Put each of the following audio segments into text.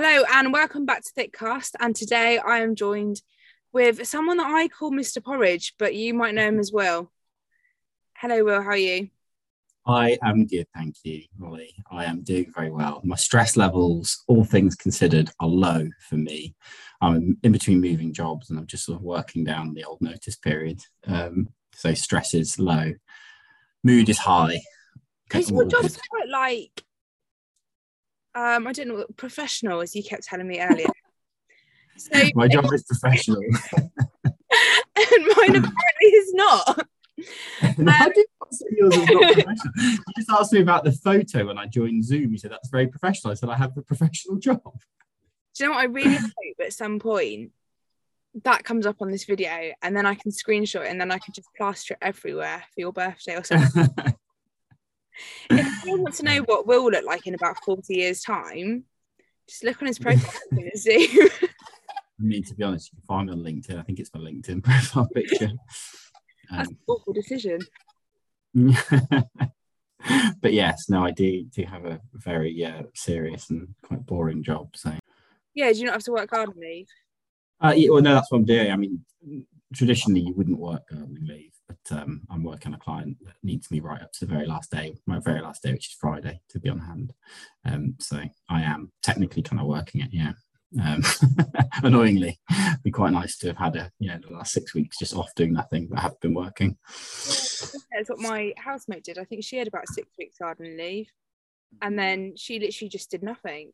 Hello and welcome back to Thickcast. And today I am joined with someone that I call Mr. Porridge, but you might know him as Will. Hello, Will. How are you? I am good, thank you, Molly. I am doing very well. My stress levels, all things considered, are low for me. I'm in between moving jobs and I'm just sort of working down the old notice period. Um, so stress is low, mood is high. Because your job's quite like um, I don't know, professional, as you kept telling me earlier. So my job is professional. and mine apparently is not. no, um, I did not yours is not professional. You just asked me about the photo when I joined Zoom. You said that's very professional. I said I have a professional job. Do you know what I really hope at some point that comes up on this video and then I can screenshot it and then I can just plaster it everywhere for your birthday or something if you want to know what Will will look like in about 40 years' time, just look on his profile and see. I mean, to be honest, you can find me on LinkedIn. I think it's my LinkedIn profile picture. That's um, an awful decision. but yes, no, I do do have a very uh, serious and quite boring job. So yeah, do you not have to work garden leave? Uh, yeah, well, no, that's what I'm doing. I mean, traditionally, you wouldn't work gardening leave but um, I'm working on a client that needs me right up to the very last day, my very last day, which is Friday, to be on hand. Um, so I am technically kind of working it, yeah. Um, annoyingly, it'd be quite nice to have had a you know the last six weeks just off doing nothing, but have been working. Yeah, that's what my housemate did. I think she had about six weeks garden leave, and then she literally just did nothing.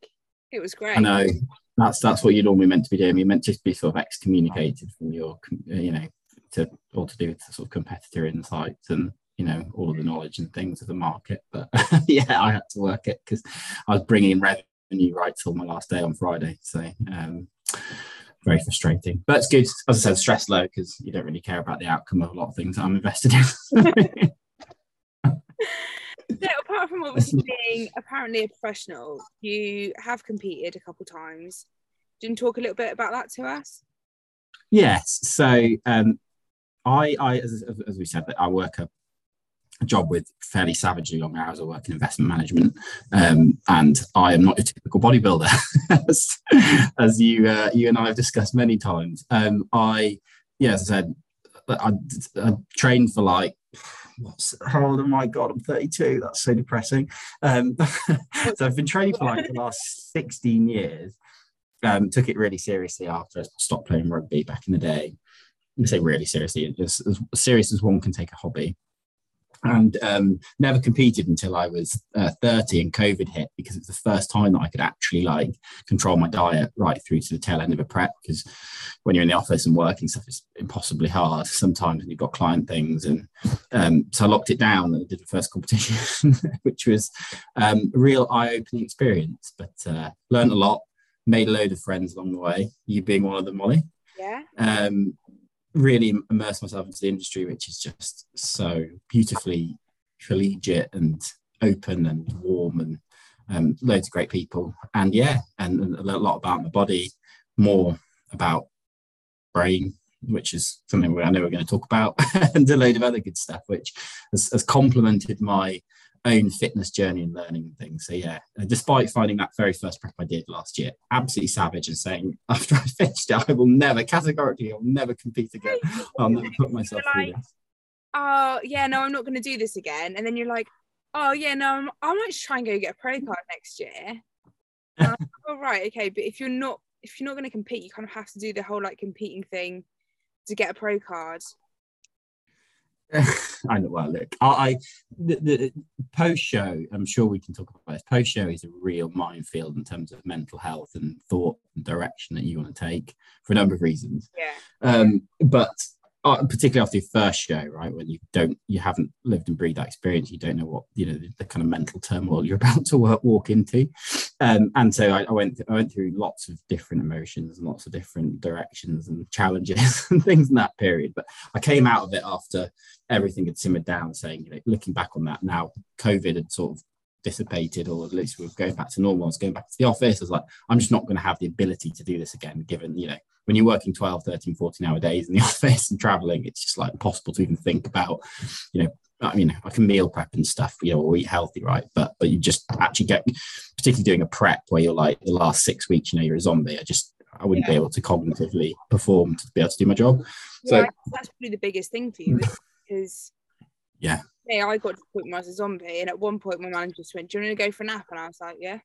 It was great. I know that's that's what you're normally meant to be doing. You're meant to be sort of excommunicated from your you know to all to do with sort of competitor insights and you know all of the knowledge and things of the market. But yeah, I had to work it because I was bringing revenue right till my last day on Friday. So um, very frustrating, but it's good. As I said, stress low because you don't really care about the outcome of a lot of things I'm invested in. so apart from obviously being apparently a professional, you have competed a couple times. Do you talk a little bit about that to us? Yes. So um, I, I as, as we said, that I work a, job with fairly savagely long hours. I work in investment management, um, and I am not a typical bodybuilder, as, as you uh, you and I have discussed many times. Um, I, yeah, as I said, I, I trained for like what's how I? God, I'm 32. That's so depressing. Um, so I've been training for like the last 16 years. Um, took it really seriously after I stopped playing rugby back in the day. I say really seriously, as, as serious as one can take a hobby. And um, never competed until I was uh, 30 and COVID hit because it's the first time that I could actually like control my diet right through to the tail end of a prep. Because when you're in the office and working stuff, it's impossibly hard sometimes when you've got client things. And um, so I locked it down and I did the first competition, which was um, a real eye opening experience, but uh, learned a lot, made a load of friends along the way, you being one of them, Molly. Yeah. Um, really immerse myself into the industry, which is just so beautifully collegiate and open and warm and um, loads of great people. And yeah, and, a lot about my body, more about brain, which is something I know we're going to talk about, and a load of other good stuff, which has, has complemented my own fitness journey and learning and things. So yeah, despite finding that very first prep I did last year absolutely savage and saying after I finished it, I will never categorically, I'll never compete again. I'll never put myself through this. Oh yeah, no, I'm not going to do this again. And then you're like, oh yeah, no, I'm, I might try and go get a pro card next year. uh, oh right, okay, but if you're not if you're not going to compete, you kind of have to do the whole like competing thing to get a pro card. I know. Well, look, I, I the, the post show. I'm sure we can talk about this. Post show is a real minefield in terms of mental health and thought and direction that you want to take for a number of reasons. Yeah. Um, but uh, particularly after your first show, right, when you don't, you haven't lived and breathed that experience, you don't know what you know the, the kind of mental turmoil you're about to work, walk into, um, and so I, I went, I went through lots of different emotions and lots of different directions and challenges and things in that period. But I came out of it after everything had simmered down, saying, you know, looking back on that now, COVID had sort of dissipated or at least we are going back to normal. I was going back to the office. I was like, I'm just not going to have the ability to do this again, given, you know, when you're working 12, 13, 14 hour days in the office and traveling, it's just like impossible to even think about, you know, I mean, I can meal prep and stuff, you know, or eat healthy, right? But but you just actually get, particularly doing a prep where you're like the last six weeks, you know, you're a zombie. I just I wouldn't yeah. be able to cognitively perform to be able to do my job. So yeah, that's probably the biggest thing for you because yeah, yeah, I got to the point where I was a zombie, and at one point my manager just went, "Do you want to go for a nap?" And I was like, "Yeah,"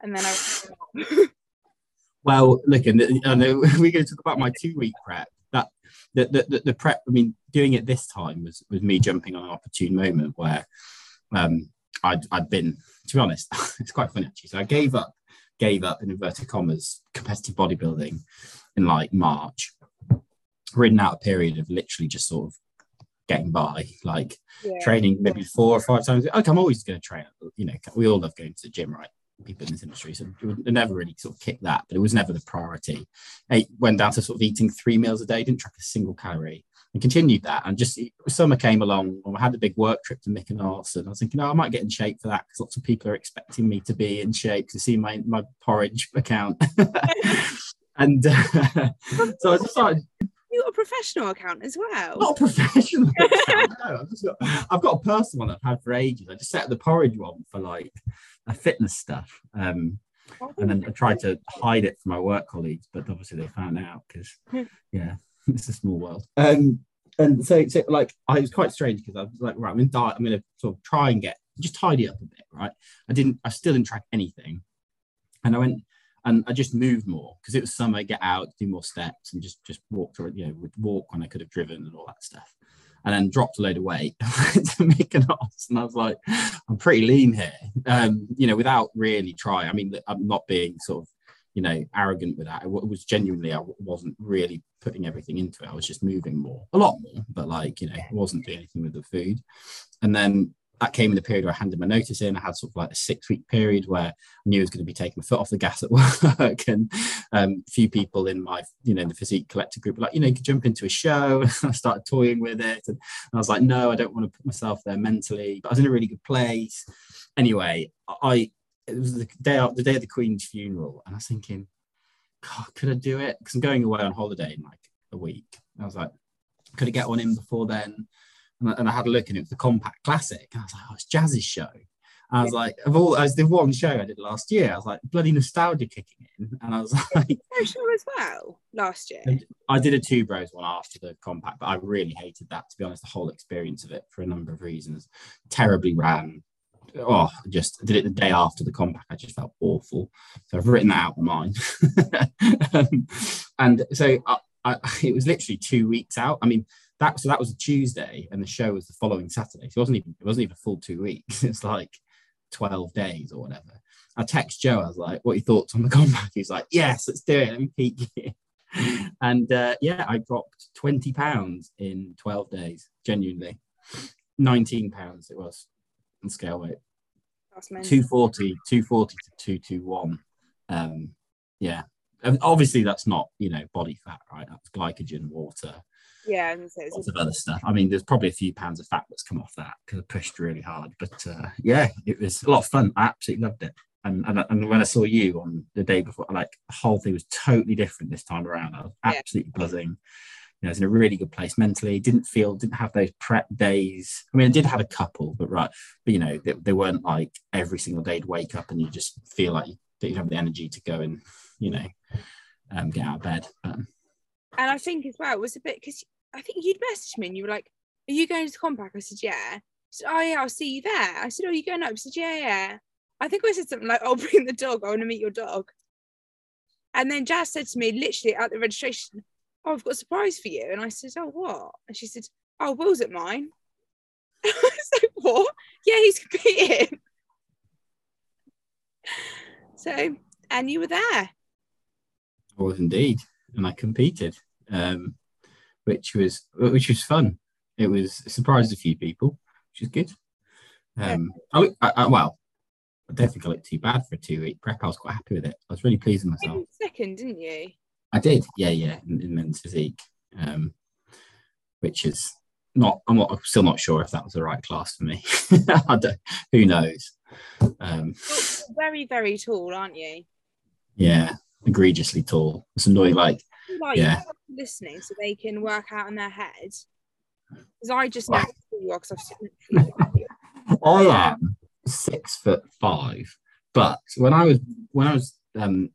and then I. well, look, and, we're going to talk about my two week prep. That the, the the prep. I mean, doing it this time was was me jumping on an opportune moment where um, I'd I'd been to be honest, it's quite funny actually. So I gave up gave up in inverted commas competitive bodybuilding in like March, ridden out a period of literally just sort of getting by, like yeah. training maybe four or five times. Okay, I'm always going to train. You know, we all love going to the gym, right? People in this industry, so it never really sort of kicked that, but it was never the priority. I went down to sort of eating three meals a day, didn't track a single calorie, and continued that. And just summer came along, and I had a big work trip to Mykonos, and I was thinking, oh, I might get in shape for that because lots of people are expecting me to be in shape to see my my porridge account. and uh, so I just started. You got a professional account as well. Not a professional account. No, I've, got, I've got a personal one I've had for ages. I just set up the porridge one for like a fitness stuff. Um, and then I tried to hide it from my work colleagues, but obviously they found out because, yeah, it's a small world. Um, and so, so like I was quite strange because I was like, right, I'm in diet. I'm going to sort of try and get just tidy up a bit, right? I didn't, I still didn't track anything, and I went and I just moved more because it was summer. Get out, do more steps, and just just walk through. You know, would walk when I could have driven and all that stuff. And then dropped a load of weight to Mykonos, and I was like, I'm pretty lean here, um, you know, without really trying. I mean, I'm not being sort of you know arrogant with that. It was genuinely I wasn't really putting everything into it. I was just moving more, a lot more, but like you know, I wasn't doing anything with the food. And then that came in the period where I handed my notice in. I had sort of like a six week period where I knew I was going to be taking my foot off the gas at work. and um, a few people in my, you know, the physique collector group like, you know, you could jump into a show. I started toying with it. And I was like, no, I don't want to put myself there mentally. But I was in a really good place. Anyway, I, it was the day out, the day of the Queen's funeral, and I was thinking, God, could I do it? Because I'm going away on holiday in like a week. I was like, could I get one in before then? And I, and I had a look, and it was the Compact Classic. And I was like, oh, it's Jazz's show. I was like, of all, as the one show I did last year, I was like, bloody nostalgia kicking in. And I was like, show as well last year. I did a two bros one after the compact, but I really hated that, to be honest, the whole experience of it for a number of reasons. Terribly ran, oh, just did it the day after the compact. I just felt awful. So I've written that out of mine. um, and so I, I, it was literally two weeks out. I mean, that so that was a Tuesday, and the show was the following Saturday. So it wasn't even it wasn't even a full two weeks. It's like twelve days or whatever. I text Joe. I was like, "What are your thoughts on the compact?" He's like, "Yes, let's do it. Let me peak here." and uh, yeah, I dropped twenty pounds in twelve days. Genuinely, nineteen pounds it was on scale weight. 240, 240 to 221. Um, yeah. obviously, that's not, you know, body fat, right? That's glycogen, water. Yeah, lots of other stuff. I mean, there's probably a few pounds of fat that's come off that because I pushed really hard. But uh, yeah, it was a lot of fun. I absolutely loved it. And, and, and when I saw you on the day before, like the whole thing was totally different this time around. I was absolutely yeah. buzzing you know, I was in a really good place mentally. Didn't feel, didn't have those prep days. I mean, I did have a couple, but right, but you know, they, they weren't like every single day. You'd wake up and you just feel like you don't have the energy to go and, you know, um, get out of bed. Um, and I think as well, it was a bit because I think you'd messaged me and you were like, Are you going to the compact? I said, Yeah. said, Oh, yeah, I'll see you there. I said, Oh, you going up? I said, Yeah, yeah. I think I said something like, I'll bring the dog. I want to meet your dog. And then Jazz said to me, literally at the registration, oh, I've got a surprise for you. And I said, oh, what? And she said, oh, Will's at mine. I was like, what? Yeah, he's competing. so, and you were there. I was indeed, and I competed, um, which was which was fun. It was surprised a few people, which is good. Um. I, I, I, well, I don't think I looked too bad for a two week prep. I was quite happy with it. I was really pleased with myself. Second, didn't you? I did, yeah, yeah, in, in men's physique, um, which is not. I'm not. I'm still not sure if that was the right class for me. I don't. Who knows? Um, very, very tall, aren't you? Yeah, egregiously tall. It's annoying. Like, like yeah, listening so they can work out in their head. Because I just know you are because I've seen I am six foot five, but when I was when I was um,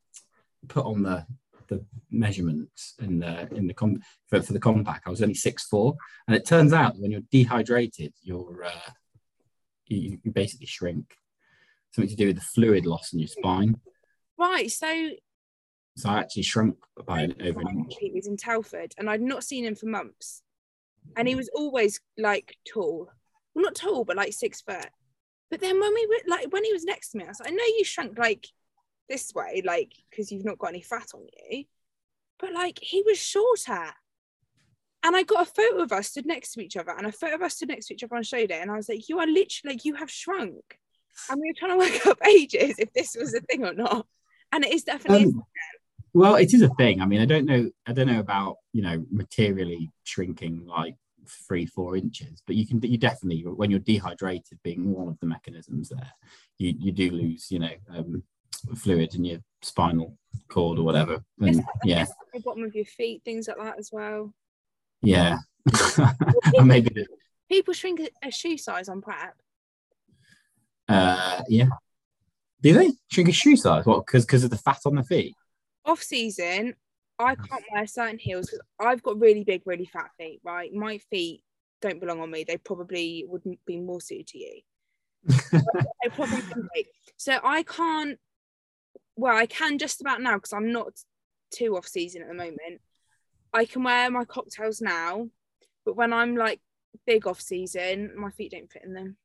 put on the the measurements in the in the com- for, for the compact, I was only six four, and it turns out when you're dehydrated, you're uh, you, you basically shrink. Something to do with the fluid loss in your spine. Right, so So I actually shrunk by an, over he was in Telford and I'd not seen him for months. And he was always like tall. Well, not tall, but like six foot. But then when we were like when he was next to me, I was like, I know you shrunk like this way, like because you've not got any fat on you. But like he was shorter. And I got a photo of us stood next to each other, and a photo of us stood next to each other on show day. And I was like, You are literally like you have shrunk. And we were trying to work up ages if this was a thing or not. And it is definitely Um, well, it is a thing. I mean, I don't know. I don't know about you know materially shrinking like three, four inches, but you can. You definitely, when you're dehydrated, being one of the mechanisms there, you you do lose you know um, fluid in your spinal cord or whatever. And yeah, the bottom of your feet, things like that as well. yeah. maybe the, People shrink a, a shoe size on prep. uh, yeah. Do they shrink a shoe size? What? Because because of the fat on the feet. Off season, I mm. can't wear certain heels because I've got really big, really fat feet, right? My feet don't belong on me. They probably wouldn't be more suited to you. they probably. So I can't, well, I can just about now because I'm not too off season at the moment. I can wear my cocktails now, but when I'm like big off season, my feet don't fit in them.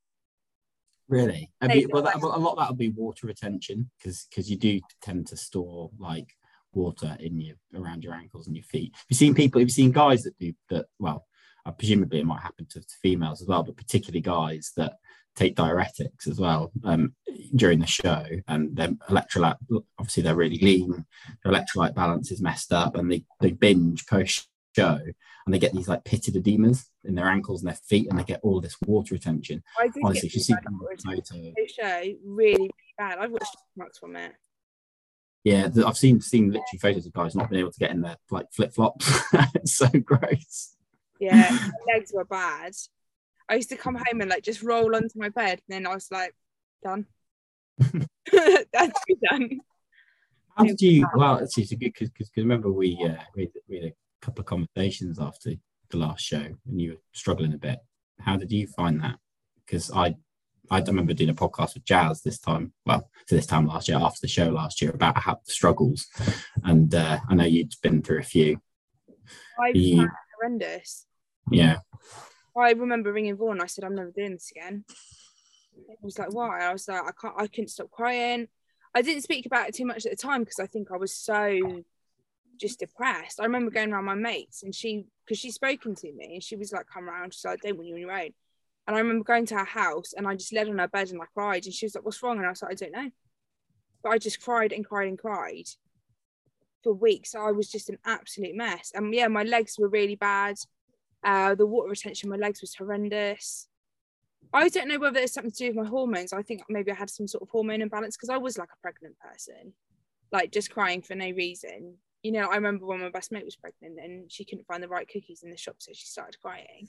Really? I They mean, do, well, that, a lot of that will be water retention because because you do tend to store like water in your around your ankles and your feet. Have you seen people? Have you seen guys that do that? Well, uh, presumably it might happen to, to females as well, but particularly guys that take diuretics as well um, during the show, and their electrolyte obviously they're really lean, their electrolyte balance is messed up, and they they binge post show and they get these like pitted edemas in their ankles and their feet, and they get all this water retention. I Honestly, if you see photo, show really, really bad. I've watched marks from it. Yeah, I've seen seen literally photos of guys not being able to get in their like flip flops. it's so gross. Yeah, my legs were bad. I used to come home and like just roll onto my bed, and then I was like, done. That's done. How did you? Well, it's it's a good because remember we uh, we had, we had a couple of conversations after the last show, and you were struggling a bit. How did you find that? Because I I remember doing a podcast with Jazz this time. Well, to this time last year, after the show last year, about how the struggles, and uh, I know you'd been through a few. I You- horrendous. Yeah, I remember ringing Vaughan. I said, I'm never doing this again. He was like, why? I was like, I can't. I couldn't stop crying. I didn't speak about it too much at the time because I think I was so just depressed. I remember going around my mates and she, because she's spoken to me and she was like, come around. She's like, I don't want you on your own. And I remember going to her house and I just led on her bed and I cried. And she was like, what's wrong? And I was like, I don't know. But I just cried and cried and cried for weeks. I was just an absolute mess. And yeah, my legs were really bad. Uh, the water retention my legs was horrendous. I don't know whether it's something to do with my hormones. I think maybe I had some sort of hormone imbalance because I was like a pregnant person, like just crying for no reason. You know, I remember when my best mate was pregnant and she couldn't find the right cookies in the shop, so she started crying.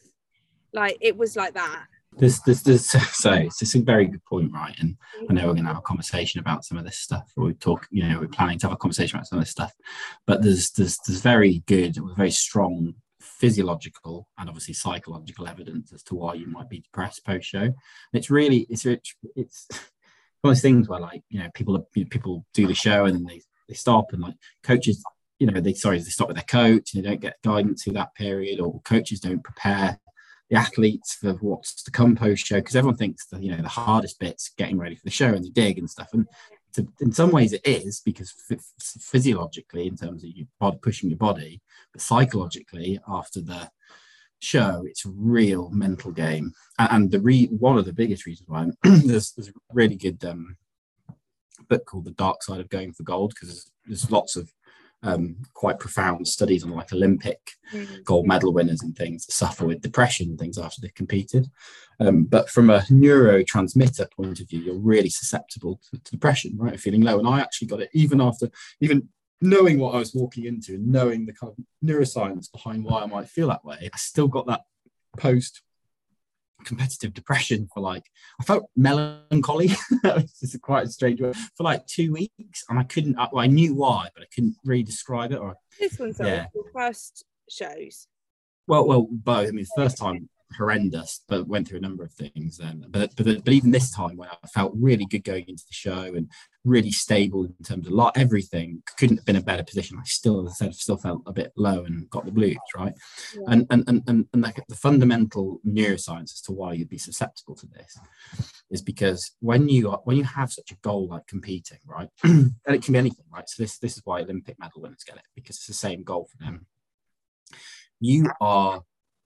Like it was like that. this this this so it's just a very good point, right? And I mm-hmm. know we're going to have a conversation about some of this stuff. Or we talk, you know, we're planning to have a conversation about some of this stuff. But there's there's there's very good, very strong physiological and obviously psychological evidence as to why you might be depressed post show. It's really it's it's it's one of those things where like you know people people do the show and then they they stop and like coaches you know they sorry they stop with their coach and they don't get guidance through that period or coaches don't prepare the athletes for what's to come post show because everyone thinks that you know the hardest bit's getting ready for the show and the dig and stuff. And to, in some ways it is because physiologically in terms of you pushing your body but psychologically after the show it's a real mental game. And, and the re- one of the biggest reasons why there's, there's a really good um, book called the dark side of going for gold because there's, there's lots of um, quite profound studies on like Olympic Mm. gold medal winners and things suffer with depression and things after they've competed. Um, but from a neurotransmitter point of view, you're really susceptible to, to depression, right? Feeling low. And I actually got it even after, even knowing what I was walking into and knowing the kind of neuroscience behind why I might feel that way. I still got that post competitive depression for like I felt melancholy. this is quite a strange word for like two weeks, and I couldn't. I, well, I knew why, but I couldn't really describe it. Or this one's yeah. first shows. Well, well, both. I mean, first time horrendous, but went through a number of things. then. but, but but even this time, when I felt really good going into the show and really stable in terms of lot, everything couldn't have been a better position. I still, as I said, still felt a bit low and got the blues, right? Yeah. And and and and, and the, the fundamental neuroscience as to why you'd be susceptible to this is because when you are, when you have such a goal like competing, right, and it can be anything, right? So this this is why Olympic medal winners get it because it's the same goal for them. You are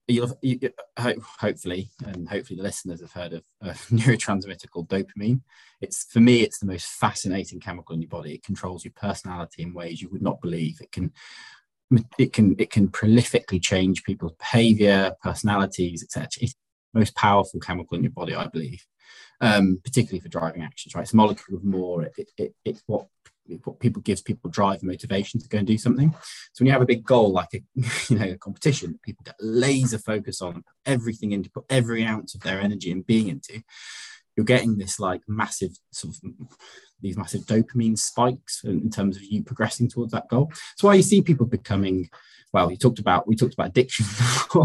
you'll you, hopefully and hopefully the listeners have heard of a neurotransmitter called dopamine. It's for me it's the most fascinating chemical in your body. It controls your personality in ways you would not believe. It can it can it can prolifically change people's behavior personalities etc it's the most powerful chemical in your body i believe um, particularly for driving actions right? It's a molecule of more. It, it, it's what what people gives people drive and motivation to go and do something. So when you have a big goal like a you know a competition, people get laser focus on everything into put every ounce of their energy and being into. You're getting this like massive sort of these massive dopamine spikes in, in terms of you progressing towards that goal. That's why you see people becoming well, we talked about we talked about addiction.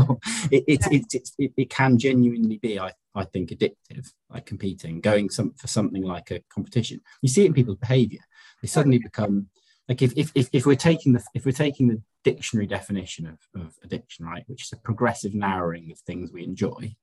it, it, it, it, it, can genuinely be, I, I think, addictive, like competing, going some, for something like a competition. You see it in people's behaviour they suddenly become like if, if, if, if we're taking the if we're taking the dictionary definition of, of addiction right which is a progressive narrowing of things we enjoy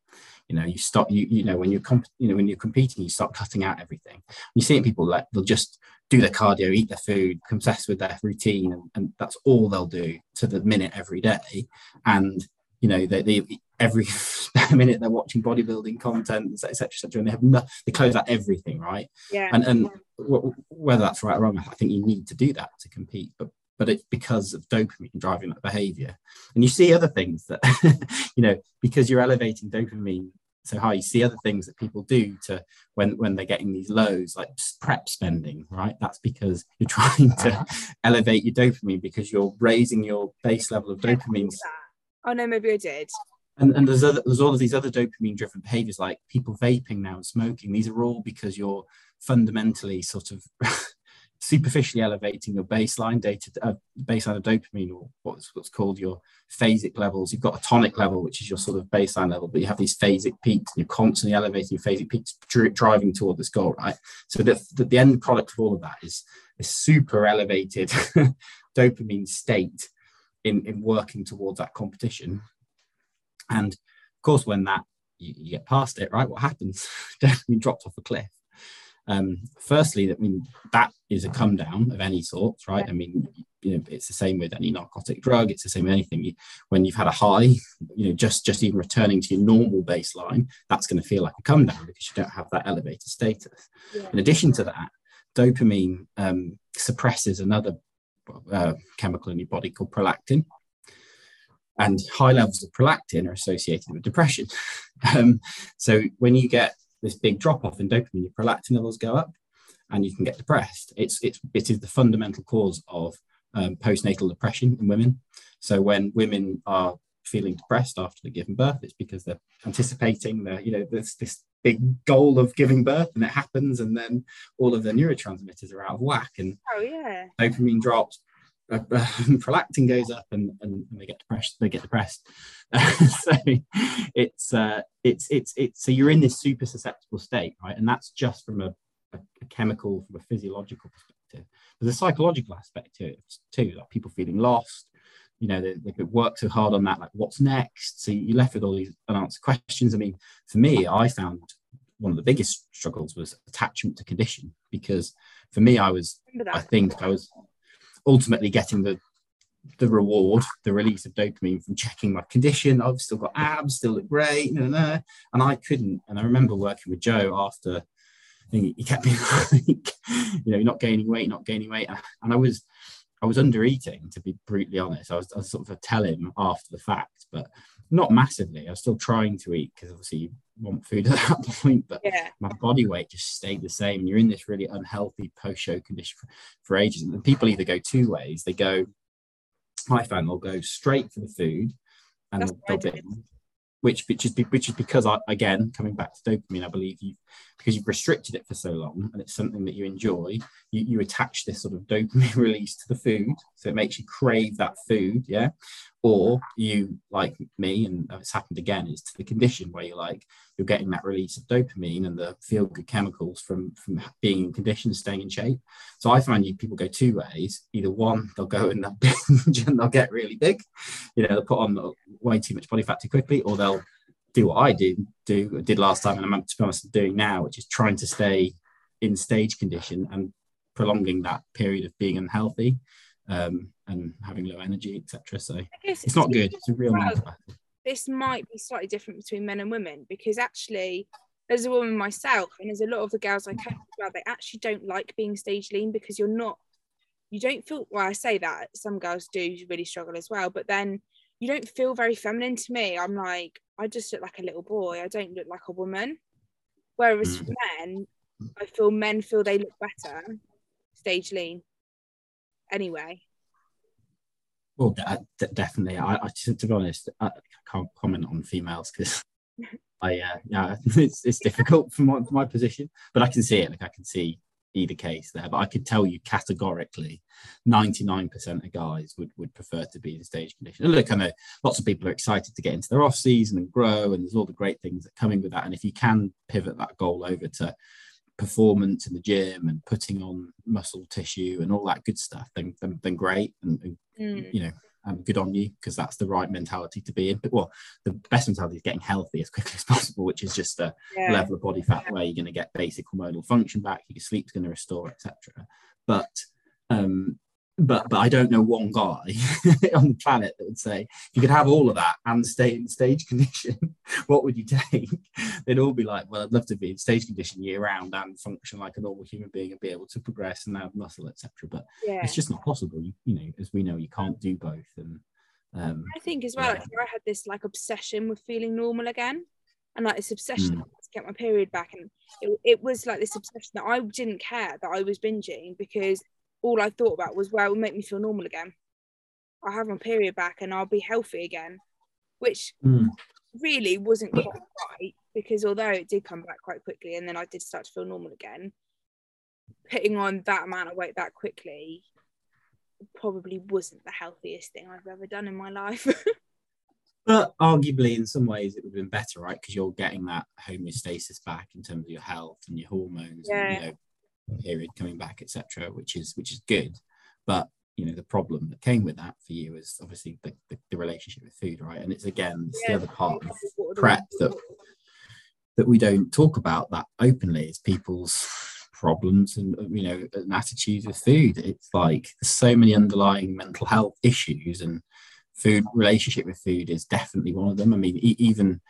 you know you stop you you know when you're comp- you know when you're competing you start cutting out everything. You see people like they'll just do their cardio eat their food obsess with their routine and, and that's all they'll do to the minute every day. And you know they, they every minute they're watching bodybuilding content etc etc and they have no, they close out everything right? Yeah. And and w- whether that's right or wrong i think you need to do that to compete but but it's because of dopamine driving that behavior. And you see other things that you know because you're elevating dopamine so high you see other things that people do to when when they're getting these lows like prep spending right? That's because you're trying to uh-huh. elevate your dopamine because you're raising your base level of dopamine Oh no, maybe I did. And, and there's other, there's all of these other dopamine driven behaviors like people vaping now and smoking. These are all because you're fundamentally sort of superficially elevating your baseline data uh, baseline of dopamine or what's what's called your phasic levels you've got a tonic level which is your sort of baseline level but you have these phasic peaks and you're constantly elevating your phasic peaks dri- driving toward this goal right so that the, the end product of all of that is a super elevated dopamine state in, in working towards that competition. And of course, when that you, you get past it, right, what happens? Definitely dropped off a cliff. Um, firstly, I mean that is a come down of any sort, right? I mean, you know, it's the same with any narcotic drug. It's the same with anything. You, when you've had a high, you know, just just even returning to your normal baseline, that's going to feel like a come down because you don't have that elevated status. Yeah. In addition to that, dopamine um, suppresses another uh, chemical in your body called prolactin. And high levels of prolactin are associated with depression. um, so when you get this big drop off in dopamine, your prolactin levels go up and you can get depressed. It's, it's, it is the fundamental cause of um, postnatal depression in women. So when women are feeling depressed after they're given birth, it's because they're anticipating the, you know, this, this big goal of giving birth and it happens and then all of the neurotransmitters are out of whack and oh yeah. dopamine drops uh, uh, prolactin goes up and, and, and, they get depressed they get depressed. So it's uh, it's it's it's so you're in this super susceptible state right? And that's just from a, a, a chemical from a physiological perspective. There's a psychological aspect to it too like people feeling lost you know, they, they work so hard on that, like what's next? So you're left with all these unanswered questions. I mean, for me, I found one of the biggest struggles was attachment to condition because for me, I was, I think I was ultimately getting the the reward, the release of dopamine from checking my condition. Oh, I've still got abs, still look great, and I couldn't. And I remember working with Joe after he kept me like, you know, not gaining weight, not gaining weight, and I was I was under eating, to be brutally honest. I was, I was sort of tell him after the fact, but not massively. I was still trying to eat because obviously you want food at that point, but yeah. my body weight just stayed the same. You're in this really unhealthy post show condition for, for ages. And people either go two ways. They go, I found they'll go straight for the food and they'll, they'll which which is which is because I again coming back to dopamine, I believe you because you've restricted it for so long and it's something that you enjoy, you, you attach this sort of dopamine release to the food, so it makes you crave that food, yeah. Or you like me, and it's happened again, is to the condition where you're like you're getting that release of dopamine and the feel good chemicals from from being in condition, staying in shape. So I find you people go two ways. Either one, they'll go and they'll binge and they'll get really big, you know, they'll put on way too much body fat too quickly, or they'll do what I did do did last time, and I'm to be honest doing now, which is trying to stay in stage condition and prolonging that period of being unhealthy um, and having low energy, etc. So it's, it's, not good. It's a real This might be slightly different between men and women because actually, as a woman myself, and as a lot of the girls I coach well, they actually don't like being stage lean because you're not. You don't feel well. I say that some girls do really struggle as well, but then you don't feel very feminine to me. I'm like, I just look like a little boy. I don't look like a woman. Whereas mm. for men, I feel men feel they look better stage lean. Anyway. Well, d- definitely. I, I to, to, be honest, I can't comment on females because I uh, yeah, it's it's difficult from my, from my position, but I can see it. Like I can see either case there. But I could tell you categorically, 99% of guys would, would prefer to be in stage condition. And look, I know lots of people are excited to get into their off season and grow, and there's all the great things that coming with that. And if you can pivot that goal over to performance in the gym and putting on muscle tissue and all that good stuff, then then, then great. And, and mm. you know, um, good on you because that's the right mentality to be in. But well, the best mentality is getting healthy as quickly as possible, which is just a yeah. level of body fat where you're going to get basic hormonal function back, your sleep's going to restore, etc. But um, but but I don't know one guy on the planet that would say if you could have all of that and stay in stage condition, what would you take? They'd all be like, well, I'd love to be in stage condition year round and function like a normal human being and be able to progress and have muscle, etc. But yeah. it's just not possible. You, you, know, as we know, you can't do both. And um, I think as well, yeah. I had this like obsession with feeling normal again, and like this obsession mm. to get my period back, and it, it was like this obsession that I didn't care that I was binging because all I thought about was, well, it will make me feel normal again. I'll have my period back and I'll be healthy again, which mm. really wasn't quite right because although it did come back quite quickly and then I did start to feel normal again, putting on that amount of weight that quickly probably wasn't the healthiest thing I've ever done in my life. but arguably, in some ways, it would have been better, right? Because you're getting that homeostasis back in terms of your health and your hormones. Yeah. And, you know, period coming back, etc., which is which is good. But you know the problem that came with that for you is obviously the, the, the relationship with food, right? And it's again it's yeah. the other part of prep that that we don't talk about that openly. It's people's problems and you know and attitudes with food. It's like there's so many underlying mental health issues and food relationship with food is definitely one of them. I mean, e- even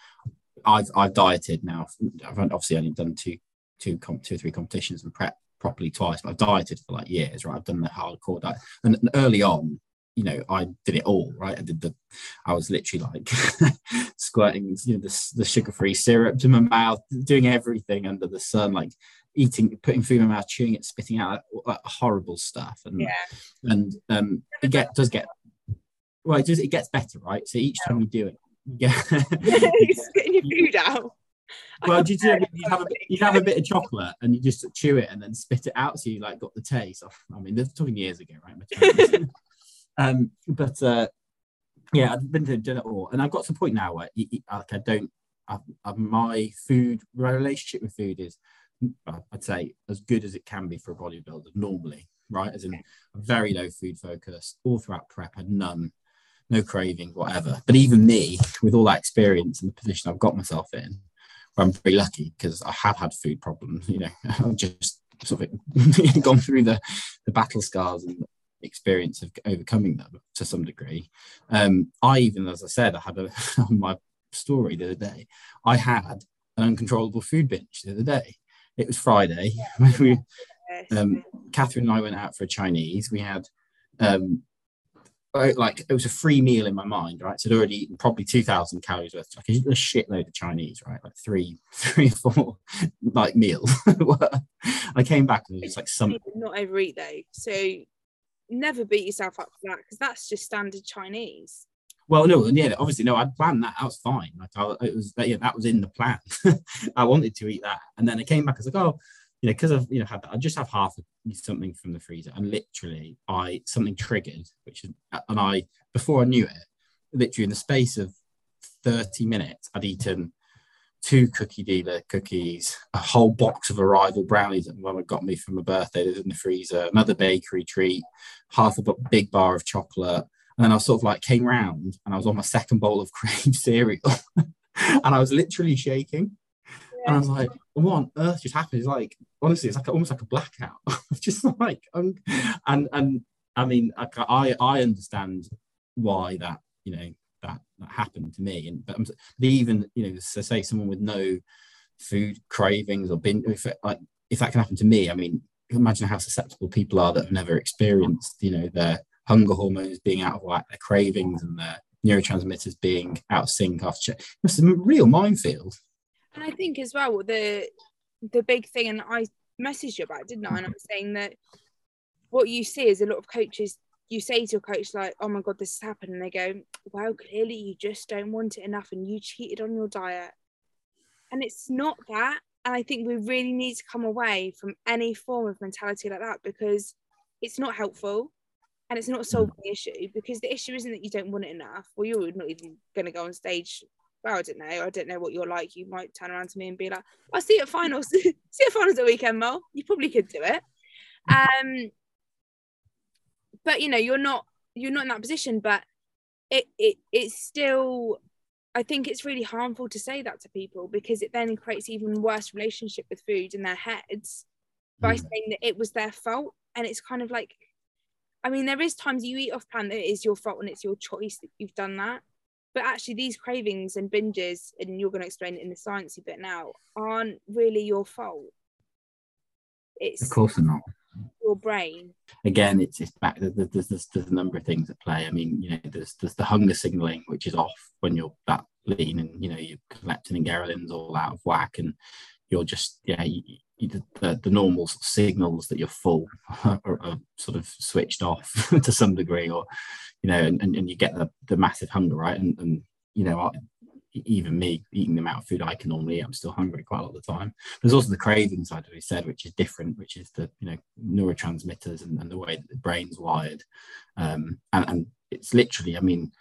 I've I've dieted now. I've obviously only done two two comp, two or three competitions and prep properly twice, but I've dieted for like years, right? I've done the hardcore diet. And, and early on, you know, I did it all, right? I did the, I was literally like squirting, you know, the, the sugar-free syrup to my mouth, doing everything under the sun, like eating, putting food in my mouth, chewing it, spitting out like, horrible stuff. And, yeah. and um, it get, does get, well, it, just, it gets better, right? So each time you do it, you get, spitting your food out. Well, did you, you have a you have a bit of chocolate and you just chew it and then spit it out so you like got the taste. I mean, this talking years ago, right? um, but uh, yeah, I've been doing it all, and I've got to the point now where like I don't. I've, I've, my food my relationship with food is, I'd say, as good as it can be for a bodybuilder normally, right? As in very low food focus all throughout prep, had none no craving, whatever. But even me, with all that experience and the position I've got myself in, I'm very lucky because I have had food problems. You know, I've just sort of gone through the the battle scars and experience of overcoming them to some degree. Um, I even, as I said, I had a on my story the other day. I had an uncontrollable food binge the other day. It was Friday. we, um, Catherine and I went out for a Chinese. We had um, Uh, like it was a free meal in my mind, right? So I'd already eaten probably two thousand calories worth, like a, shitload of Chinese, right? Like three, three, four like meals. I came back and it was like some not overeat though, so never beat yourself up for that because that's just standard Chinese. well, no, yeah, obviously, no, I'd planned that. That was fine. Like, I, it was, yeah, that was in the plan. I wanted to eat that, and then I came back. I was like, oh, you know, because I've, you know, had that. I just have half something from the freezer, and literally, I something triggered, which is, and I before I knew it, literally in the space of thirty minutes, I'd eaten two cookie dealer cookies, a whole box of arrival brownies that mum had got me for my birthday that was in the freezer, another bakery treat, half a big bar of chocolate. And then I sort of like came round and I was on my second bowl of cream cereal and I was literally shaking. And I was like, what on earth just happened? It's like, honestly, it's like almost like a blackout. just like, um, and, and I mean, I, I understand why that, you know, that, that happened to me. And but even you know, so say someone with no food cravings or bin, if it, like if that can happen to me, I mean, imagine how susceptible people are that have never experienced, you know, their hunger hormones being out of whack, their cravings and their neurotransmitters being out of sync after It's a real minefield. And I think as well the the big thing, and I messaged you about, it, didn't I? And I was saying that what you see is a lot of coaches you say to your coach like, "Oh my god, this has happened," and they go, "Well, clearly you just don't want it enough, and you cheated on your diet." And it's not that. And I think we really need to come away from any form of mentality like that because it's not helpful and it's not solving the issue because the issue isn't that you don't want it enough. Well, you're not even going to go on stage. Well, I don't know. I don't know what you're like. You might turn around to me and be like, "I'll see you at finals. see you at finals at weekend, Mo." You probably could do it. Um, but you know you're not you're not in that position but it, it it's still I think it's really harmful to say that to people because it then creates even worse relationship with food in their heads by mm. saying that it was their fault and it's kind of like I mean there is times you eat off plan that it is your fault and it's your choice that you've done that but actually these cravings and binges and you're going to explain it in the sciencey bit now aren't really your fault. It's of course not. your brain. Again it's, it's back there's, there's, there's a number of things at play. I mean you know there's there's the hunger signaling which is off when you're that lean and you know your leptin and ghrelins all out of whack and you're just yeah you, you, the, the normal sort of signals that you're full are, are, sort of switched off to some degree or you know and, and, you get the, the massive hunger right and, and you know even me eating the amount of food I can normally eat, I'm still hungry quite a lot of the time. There's also the craving side, as we said, which is different, which is the you know neurotransmitters and, and the way that the brain's wired. Um, and, and it's literally, I mean,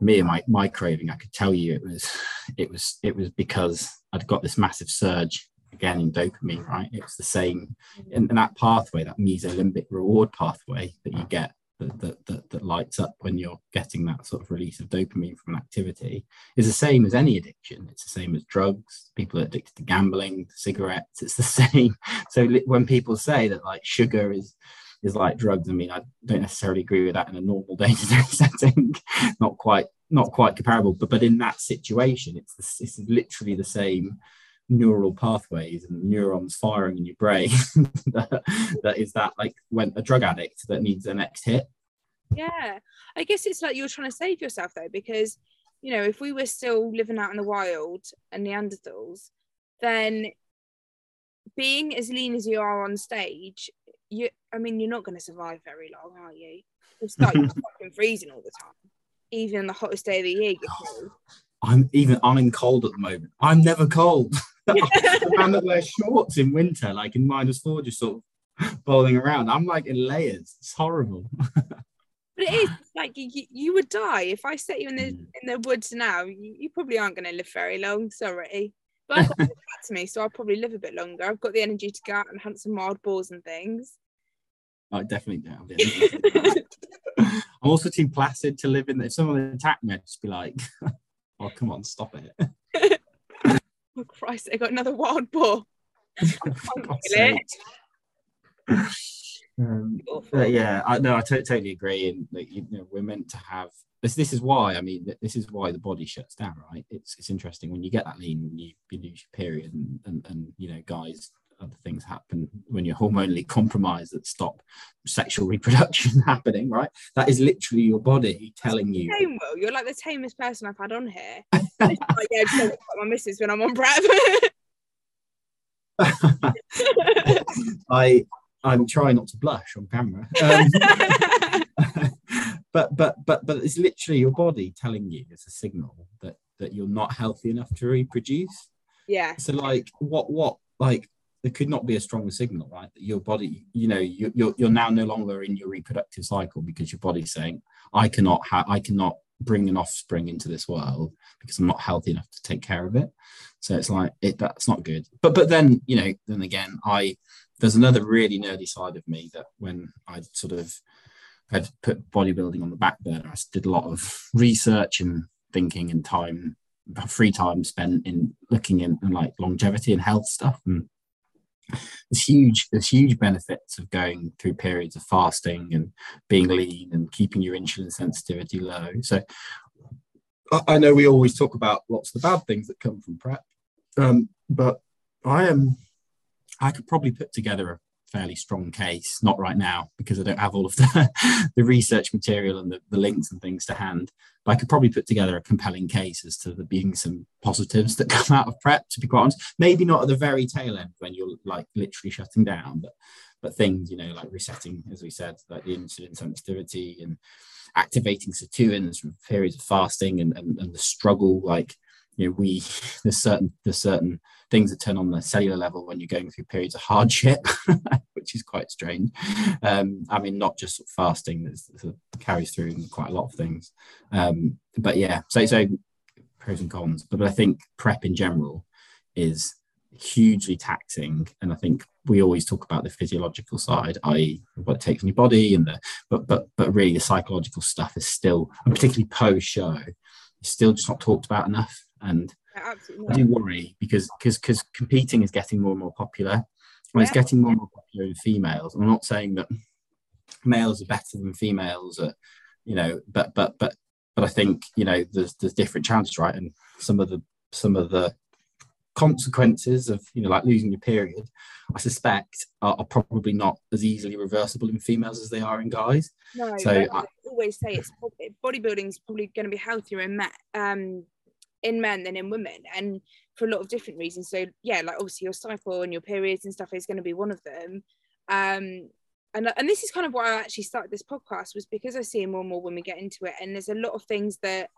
me and my my craving, I could tell you it was it was it was because I'd got this massive surge again in dopamine, right? It's the same mm. in, in that pathway, that mesolimbic reward pathway that you get that, that, that, lights up when you're getting that sort of release of dopamine from an activity is the same as any addiction. It's the same as drugs. People are addicted to gambling, cigarettes. It's the same. So when people say that like sugar is is like drugs, I mean, I don't necessarily agree with that in a normal day-to-day setting. not quite not quite comparable, but but in that situation, it's the, it's literally the same neural pathways and neurons firing in your brain that, that is that like when a drug addict that needs a next hit yeah i guess it's like you're trying to save yourself though because you know if we were still living out in the wild and neanderthals then being as lean as you are on stage you i mean you're not going to survive very long are you you'll start fucking freezing all the time even on the hottest day of the year I'm even I'm cold at the moment. I'm never cold. the man that wears shorts in winter, like in minus four, just sort of bowling around. I'm like in layers. It's horrible. but it is like you, you would die if I set you in the mm. in the woods now. You, you probably aren't going to live very long. Sorry, but I've got back to me, so I'll probably live a bit longer. I've got the energy to go out and hunt some wild boars and things. I definitely do. I'm also too placid to live in. If someone attacked me, I'd just be like, "Oh, come on, stop it." Oh Christ, they got another wild boar. um, yeah, I no, I t- totally agree. And like, you know, we're meant to have this. This is why I mean, this is why the body shuts down, right? It's it's interesting when you get that lean, you, you lose your period, and, and and you know, guys other things happen when you're hormonally compromised that stop sexual reproduction happening, right? That is literally your body telling you. Tame, Will. You're like the tamest person I've had on here. like, yeah, just my missus when I'm on breath. I I'm trying not to blush on camera. Um, but but but but it's literally your body telling you it's a signal that that you're not healthy enough to reproduce. Yeah. So like what what like there could not be a stronger signal, right? That your body, you know, you, you're you're now no longer in your reproductive cycle because your body's saying, I cannot have, I cannot bring an offspring into this world because I'm not healthy enough to take care of it. So it's like it that's not good. But but then you know, then again, I there's another really nerdy side of me that when I sort of had put bodybuilding on the back burner, I did a lot of research and thinking and time, free time spent in looking in, in like longevity and health stuff. And there's huge, there's huge benefits of going through periods of fasting and being lean and keeping your insulin sensitivity low. So I know we always talk about lots of the bad things that come from prep, um, but I am, I could probably put together a fairly strong case. Not right now because I don't have all of the, the research material and the, the links and things to hand. I could probably put together a compelling case as to there being some positives that come out of prep. To be quite honest, maybe not at the very tail end when you're like literally shutting down, but but things you know like resetting, as we said, like the insulin sensitivity and activating sirtuins from periods of fasting and, and, and the struggle like you know we there's certain there's certain things that turn on the cellular level when you're going through periods of hardship which is quite strange. Um, i mean not just fasting that carries through quite a lot of things. Um, but yeah so so pros and cons. But, but i think prep in general is hugely taxing. And i think we always talk about the physiological side i.e what it takes on your body and the but but but really the psychological stuff is still and particularly post show still just not talked about enough and I do worry because because because competing is getting more and more popular, and yeah. it's getting more and more popular in females. I'm not saying that males are better than females, at, you know, but but but but I think you know there's there's different challenges, right? And some of the some of the consequences of you know like losing your period i suspect are, are, probably not as easily reversible in females as they are in guys no so I, I always say it's bodybuilding is probably going to be healthier in men um in men than in women and for a lot of different reasons. So yeah like obviously your cycle and your periods and stuff is going to be one of them. Um and, and this is kind of why I actually started this podcast was because I see more and more women get into it and there's a lot of things that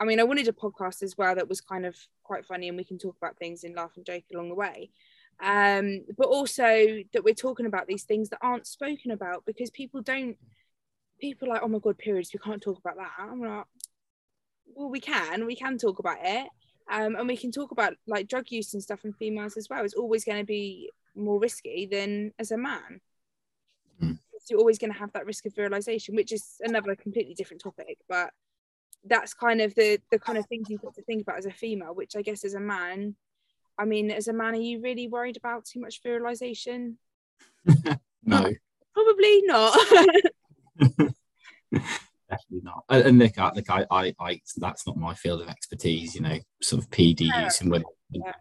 I mean I wanted a podcast as well that was kind of quite funny and we can talk about things and laugh and joke along the way. Um but also that we're talking about these things that aren't spoken about because people don't people like oh my god periods we can't talk about that. I'm like well we can we can talk about it um, and we can talk about like drug use and stuff in females as well. It's always going to be more risky than as a man. Mm. you're always going to have that risk of virilization which is another completely different topic but that's kind of the the kind of things you've got to think about as a female which i guess as a man i mean as a man are you really worried about too much virilization? No. Probably not definitely not. And look, I, look, I, I, I, that's not my field of expertise. You know, sort of PD use and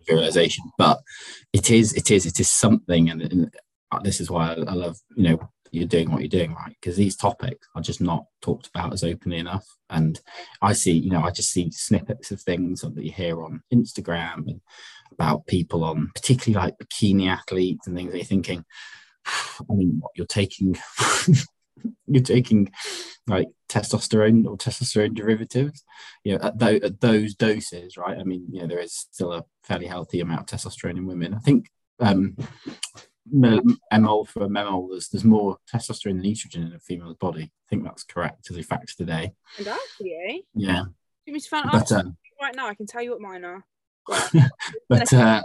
virilization, but it is, it is, it is something, and, and uh, this is why I, I, love, you know, you're doing what you're doing, right? Because these topics are just not talked about as openly enough. And I see, you know, I just see snippets of things that you hear on Instagram and about people on, particularly like bikini athletes and things. That you're thinking, I mean, what you're taking you're taking like testosterone or testosterone derivatives, you know, at, th- at, those doses, right? I mean, you know, there is still a fairly healthy amount of testosterone in women. I think um, ML for memol, there's, there's more testosterone than estrogen in a female's body. I think that's correct as a fact today. And actually, yeah. You find but, um, right now, I can tell you what mine are. but uh,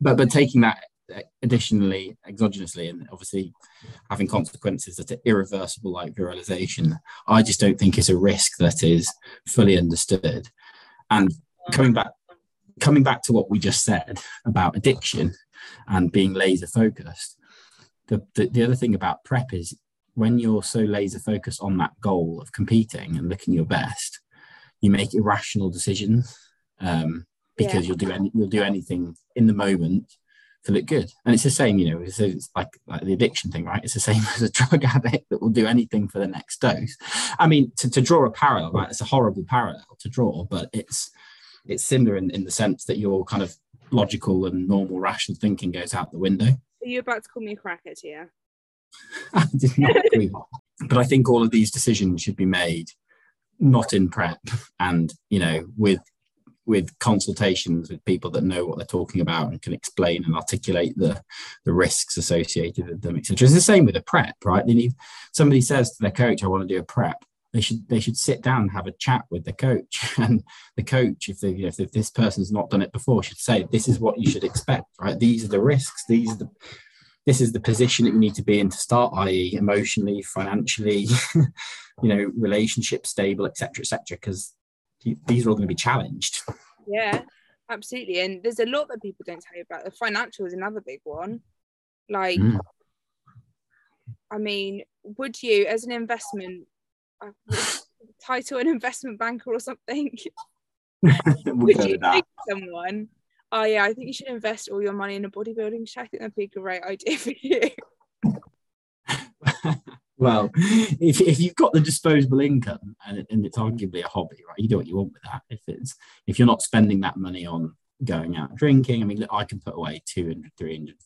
but but taking that additionally exogenously and obviously having consequences that are irreversible like virilization i just don't think it's a risk that is fully understood and coming back coming back to what we just said about addiction and being laser focused the, the, the other thing about prep is when you're so laser focused on that goal of competing and looking your best you make irrational decisions um, because yeah. you'll do any, you'll do anything in the moment to look good. And it's the same, you know, it's, it's, like like the addiction thing, right? It's the same as a drug addict that will do anything for the next dose. I mean, to, to draw a parallel, right? It's a horrible parallel to draw, but it's it's similar in, in the sense that your kind of logical and normal rational thinking goes out the window. Are you about to call me a crackhead here? I did not agree. but I think all of these decisions should be made not in prep and you know with with consultations with people that know what they're talking about and can explain and articulate the the risks associated with them etc it's the same with a prep right? They need somebody says to their coach i want to do a prep they should they should sit down and have a chat with the coach. And the coach if they you know, if this person's not done it before should say this is what you should expect right? These are the risks. These are the this is the position that you need to be in to start i.e emotionally financially you know relationship stable etc etc because these are all going to be challenged. Yeah absolutely. And there's a lot that people don't tell you about. The financial is another big one. Like mm. i mean would you as an investment uh, title an investment banker or something? We'll would you take someone? Oh yeah i think you should invest all your money in a bodybuilding show i think that'd be a great idea for you well, if, if you've got the disposable income and, and it's arguably a hobby, right, you do what you want with that. If it's if you're not spending that money on going out drinking, I mean, I can put away 200, 300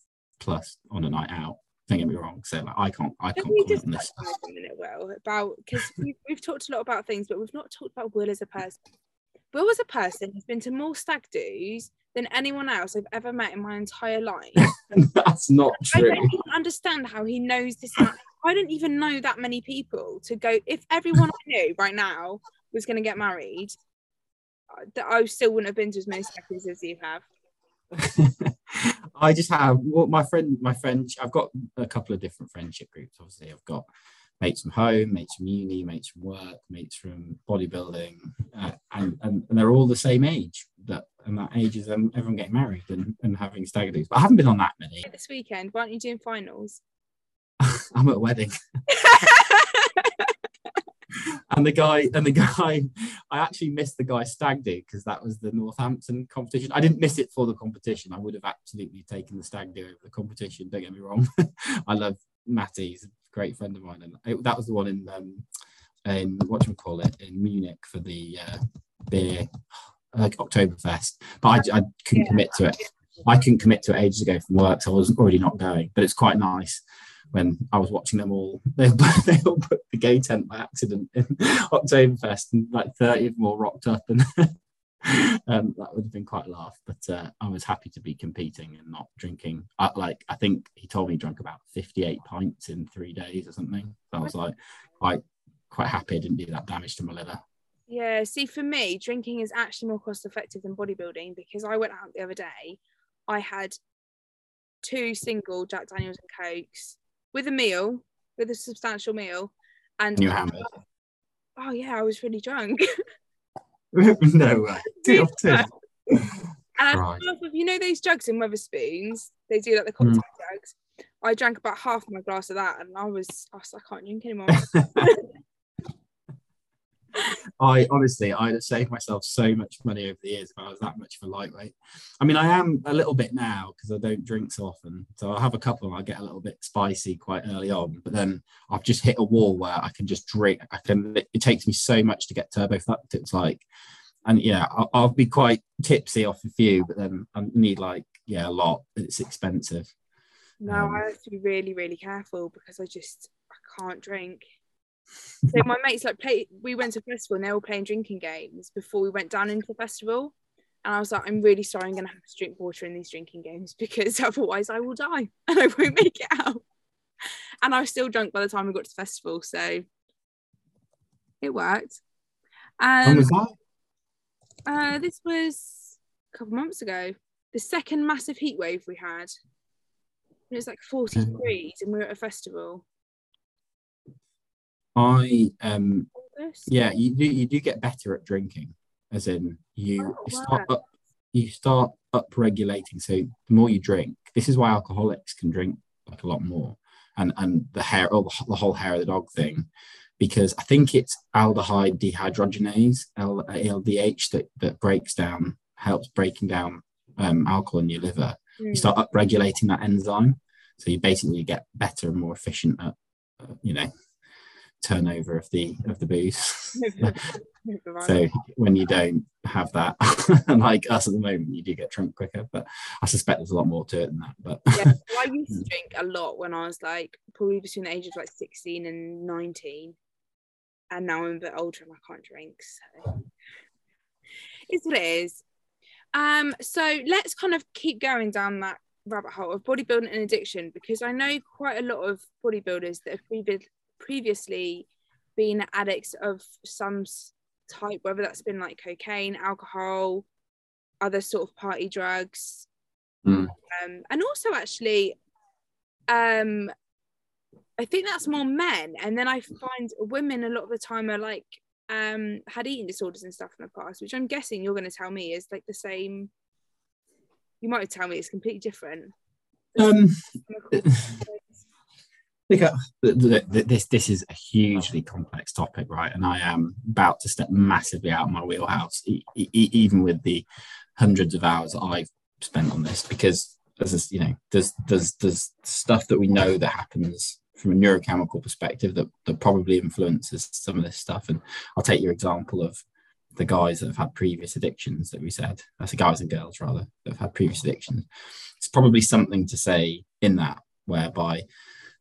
plus on a night out. Don't get me wrong. So like, I can't, I can't comment on this. A minute, well, about because we've, we've talked a lot about things, but we've not talked about Will as a person. Will as a person has been to more stag do's than anyone else I've ever met in my entire life. That's not true. I don't even understand how he knows this I don't even know that many people to go. If everyone I knew right now was going to get married, that I still wouldn't have been to as many seconds as you have. I just have well, my friend, my friend. I've got a couple of different friendship groups. Obviously, I've got mates from home, mates from uni, mates from work, mates from bodybuilding, uh, and, and, and they're all the same age. That and that age is um, everyone getting married and, and having stag do's. But I haven't been on that many. This weekend, why aren't you doing finals? I'm at a wedding. and the guy and the guy i actually missed the guy stag do because that was the northampton competition. I didn't miss it for the competition. I would have absolutely taken the stag do over the competition don't get me wrong. I love matty he's a great friend of mine. And it, that was the one in um in what do you call it in munich for the uh beer like oktoberfest. But i, I couldn't yeah. commit to it. I couldn't commit to it ages ago from work so i was already not going but it's quite nice when I was watching them all. They, they all put the gay tent by accident in Oktoberfest, and like 30 of them all rocked up, and um, that would have been quite a laugh. But uh, I was happy to be competing and not drinking. I, like I think he told me he drank about 58 pints in three days or something. So I was like quite quite happy I didn't do that damage to my liver. Yeah, see, for me, drinking is actually more cost effective than bodybuilding because I went out the other day. I had two single Jack Daniels and Cokes, with a meal, with a substantial meal, and you hammered. Oh yeah, I was really drunk. no way. Two of two. And right. half of you know those jugs in Wetherspoons, they do like the cocktail mm. jugs. I drank about half my glass of that, and I was I was I can't drink anymore. I honestly, I'd have saved myself so much money over the years if I was that much of a lightweight. I mean, I am a little bit now because I don't drink so often. So I'll have a couple and I get a little bit spicy quite early on. But then I've just hit a wall where I can just drink. I can. It takes me so much to get turbo fucked. It's like, and yeah, I'll, I'll be quite tipsy off a few, but then I need like yeah a lot. It's expensive. No, um, I have to be really, really careful because I just I can't drink so my mates like play we went to a festival and they were playing drinking games before we went down into the festival and I was like, I'm really sorry, I'm gonna have to drink water in these drinking games because otherwise I will die and I won't make it out. And I was still drunk by the time we got to the festival, so it worked. Um, was that? Uh, this was a couple months ago. The second massive heat wave we had. It was like 40 mm. degrees, and we were at a festival. I um yeah, you do you do get better at drinking, as in you oh, start up you start up regulating. So the more you drink, this is why alcoholics can drink like a lot more, and and the hair, oh, the whole hair of the dog thing, because I think it's aldehyde dehydrogenase (LDH) that that breaks down helps breaking down um, alcohol in your liver. Mm. You start up regulating that enzyme, so you basically get better and more efficient at uh, you know turnover of the of the booze. so when you don't have that, like us at the moment, you do get drunk quicker. But I suspect there's a lot more to it than that. But yeah, well, I used to drink a lot when I was like probably between the ages of like 16 and 19, and now I'm a bit older and I can't drink. So it's what it is. Um, so let's kind of keep going down that rabbit hole of bodybuilding and addiction because I know quite a lot of bodybuilders that have previously been addicts of some type, whether that's been like cocaine, alcohol, other sort of party drugs, mm. um, and also actually, um, I think that's more men, and then I find women a lot of the time are like um had eating disorders and stuff in the past, which I'm guessing you're going to tell me is like the same. You might tell me it's completely different. Um, this this is a hugely complex topic, right? And I am about to step massively out of my wheelhouse, even with the hundreds of hours I've spent on this, because there's you know there's there's there's stuff that we know that happens from a neurochemical perspective that, that probably influences some of this stuff. And I'll take your example of the guys that have had previous addictions that we said, that's the guys and girls rather, that have had previous addictions. It's probably something to say in that, whereby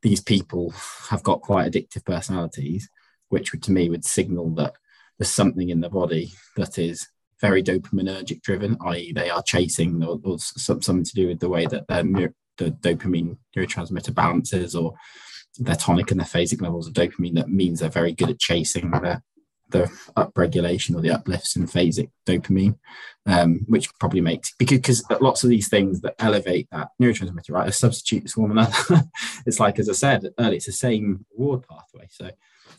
these people have got quite addictive personalities, which would, to me would signal that there's something in the body that is very dopaminergic driven, i.e., they are chasing or, or something to do with the way that their the dopamine neurotransmitter balances or their tonic and their phasic levels of dopamine that means they're very good at chasing the, the upregulation or the uplifts in phasic dopamine, um, which probably makes because, lots of these things that elevate that neurotransmitter, right, are substitutes for one another. it's like, as I said earlier, it's the same reward pathway. So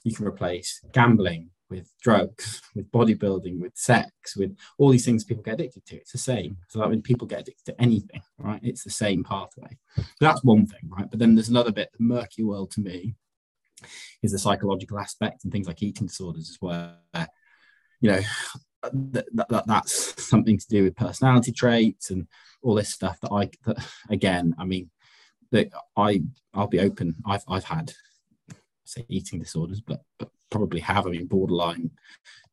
you can replace gambling with drugs, with bodybuilding, with sex, with all these things people get addicted to. It's the same. So like when people get addicted to anything, right, it's the same pathway. So that's one thing, right? But then there's another bit, the murky world to me is the psychological aspect and things like eating disorders as well. You know, that, that, that's something to do with personality traits and all this stuff that I, that, again, I mean, that I, I'll be open. I've, I've had say eating disorders, but, but probably have. I mean, borderline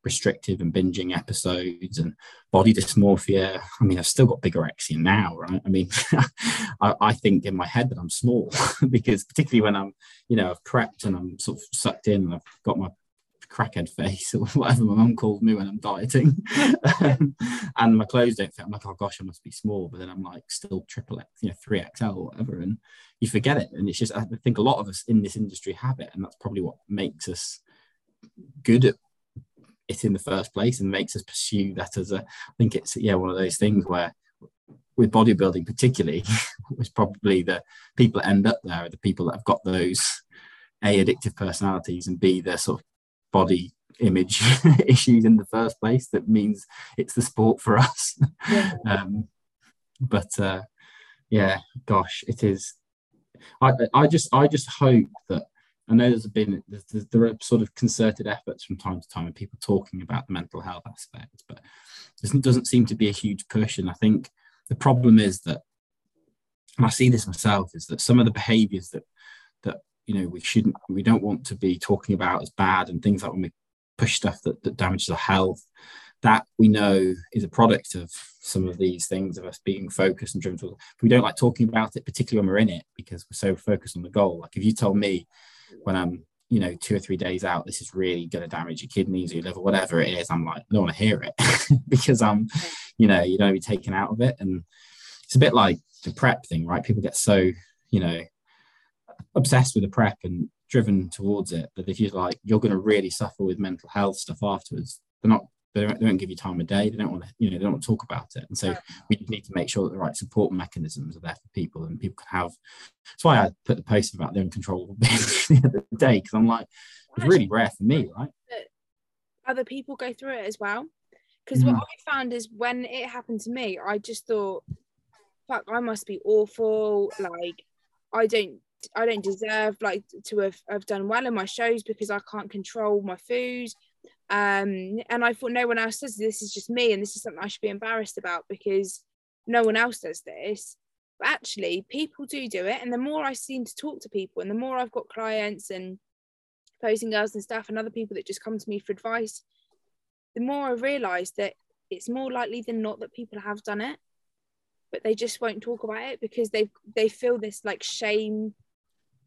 restrictive and binging episodes and body dysmorphia. I mean, I've still got bigger bigorexia now, right? I mean, I, I, think in my head that I'm small because particularly when I'm, you know, I've prepped and I'm sort of sucked in and I've got my crackhead face or whatever my mum calls me when I'm dieting and my clothes don't fit. I'm like, oh gosh, I must be small. But then I'm like still triple X, you know, 3XL or whatever. And you forget it. And it's just, I think a lot of us in this industry have it. And that's probably what makes us good at it in the first place and makes us pursue that as a I think it's yeah one of those things where with bodybuilding particularly was probably the people that end up there are the people that have got those a addictive personalities and b their sort of body image issues in the first place that means it's the sport for us yeah. um, but uh, yeah gosh it is I, I just I just hope that I know there's been there's, there are sort of concerted efforts from time to time and people talking about the mental health aspect, but there doesn't seem to be a huge push. And I think the problem is that, and I see this myself, is that some of the behaviours that that you know we shouldn't we don't want to be talking about as bad and things like when we push stuff that, that damages our health that we know is a product of some of these things of us being focused and driven towards. we don't like talking about it, particularly when we're in it, because we're so focused on the goal. Like if you told me when I'm, you know, two or three days out, this is really going to damage your kidneys or your liver, whatever it is. I'm like, I don't want to hear it because I'm, you know, you don't be taken out of it. And it's a bit like the prep thing, right? People get so, you know, obsessed with the prep and driven towards it But if you're like, you're going to really suffer with mental health stuff afterwards, they're not they don't, they don't, give you time of day. They don't want to, you know, they don't want to talk about it. And so we need to make sure that the right support mechanisms are there for people and people can have. That's why I put the post about the uncontrollable the other day because I'm like, it's really rare for me, right? Other people go through it as well. Because mm. what I found is when it happened to me, I just thought, fuck, I must be awful. Like, I don't I don't deserve like to have, have done well in my shows because I can't control my food. Um, and I thought no one else does this is just me and this is something I should be embarrassed about because no one else does this. But actually, people do do it. And the more I seem to talk to people and the more I've got clients and posing girls and stuff and other people that just come to me for advice, the more I realise that it's more likely than not that people have done it, but they just won't talk about it because they they feel this like shame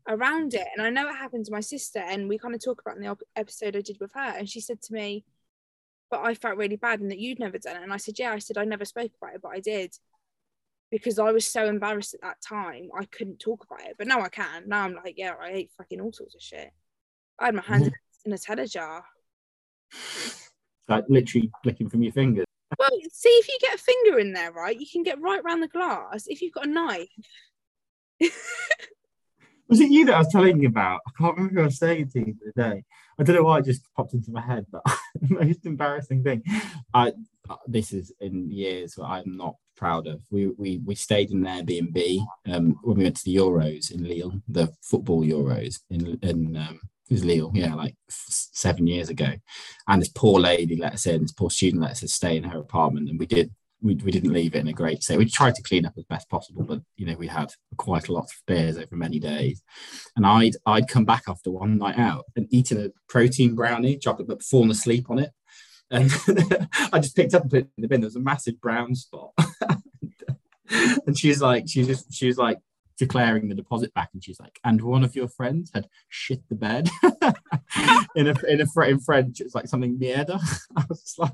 around it. And I know it happened to my sister, and we kind of talk about in the episode I did with her, and she said to me, "But I felt really bad, and that you'd never done it." And I said, "Yeah," I said, "I never spoke about it, but I did." Because I was so embarrassed at that time, I couldn't talk about it. But now I can. Now I'm like, yeah, I hate fucking all sorts of shit. I had my hands mm-hmm. in a Nutella jar. Like literally flicking from your fingers. Well, see if you get a finger in there, right? You can get right around the glass. If you've got a knife. Was it you that I was telling you about? I can't remember who I was saying it to you the day. I don't know why it just popped into my head, but most embarrassing thing. I this is in years where I'm not proud of. We we we stayed in an Airbnb um, when we went to the Euros in Lille, the football Euros in in um, it was Lille, yeah, like seven years ago. And this poor lady let us in, this poor student let us stay in her apartment, and we did we, we didn't leave it in a great state. We tried to clean up as best possible, but you know we had quite a lot of beers over many days. And I'd I'd come back after one night out and eaten a protein brownie, chocolate, but fallen asleep on it. And I just picked up and put it in the bin. There was a massive brown spot. and she's like, she just she was like declaring the deposit back, and she's like, and one of your friends had shit the bed in a in a in French. It's like something mierda. I was just like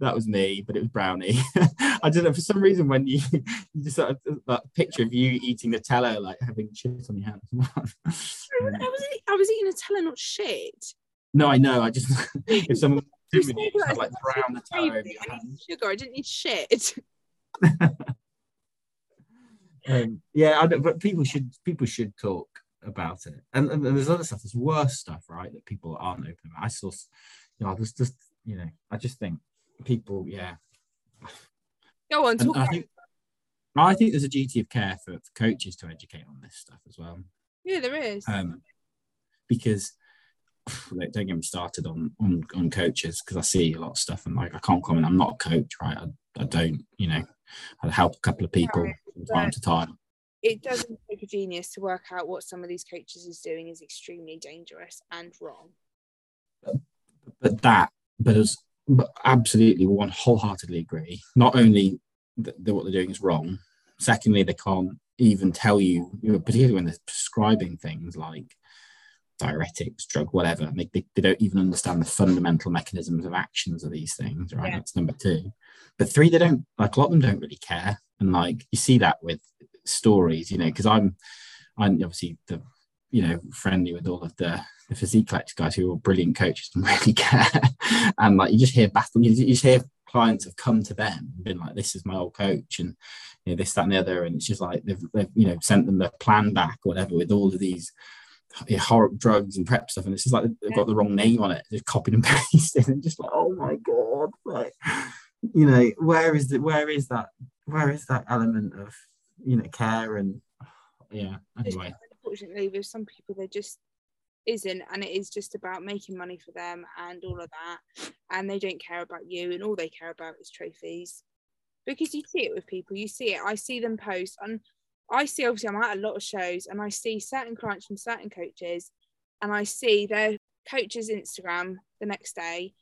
that was me, but it was brownie. I don't know for some reason when you, you just sort of, that picture of you eating Nutella, like having shit on your hands. I was I was eating Nutella, not shit. No, I know. I just if someone did me, had, like brown Nutella over your hands. Sugar. I didn't need shit. um, yeah, I don't, but people should people should talk about it, and, and there's other stuff. There's worse stuff, right? That people aren't open about. I saw, you know, there's just you know, I just think people, yeah. Go on, talk. I think, I think there's a duty of care for, for, coaches to educate on this stuff as well. Yeah, there is. Um, because like, don't get me started on on, on coaches because I see a lot of stuff and like I can't comment. I'm not a coach, right? I, I don't, you know, I help a couple of people from time to time. It doesn't take a genius to work out what some of these coaches is doing is extremely dangerous and wrong. But, but that, but as but absolutely one wholeheartedly agree. Not only that, what they're doing is wrong, secondly, they can't even tell you, you know, particularly when they're prescribing things like diuretics, drug, whatever. They, they, they, don't even understand the fundamental mechanisms of actions of these things, right? Yeah. That's number two. But three, they don't like a lot of them don't really care. And like you see that with stories, you know, because I'm I'm obviously the you know friendly with all of the the physique collector guys who are brilliant coaches and really care. and like you just hear battle, you, just hear clients have come to them and been like, "This is my old coach," and you know, this, that, and the other, and it's just like they've, they've you know sent them the plan back or whatever with all of these horror drugs and prep stuff, and it's just like they've got the wrong name on it, just copied and pasted, and just like, oh my oh. god, like you know, where is the where is that where is that element of you know care and yeah anyway unfortunately with some people they just isn't and it is just about making money for them and all of that and they don't care about you and all they care about is trophies. Because you see it with people you see it. I see them post and i see obviously i'm at a lot of shows and i see certain clients from certain coaches and i see their coach's instagram the next day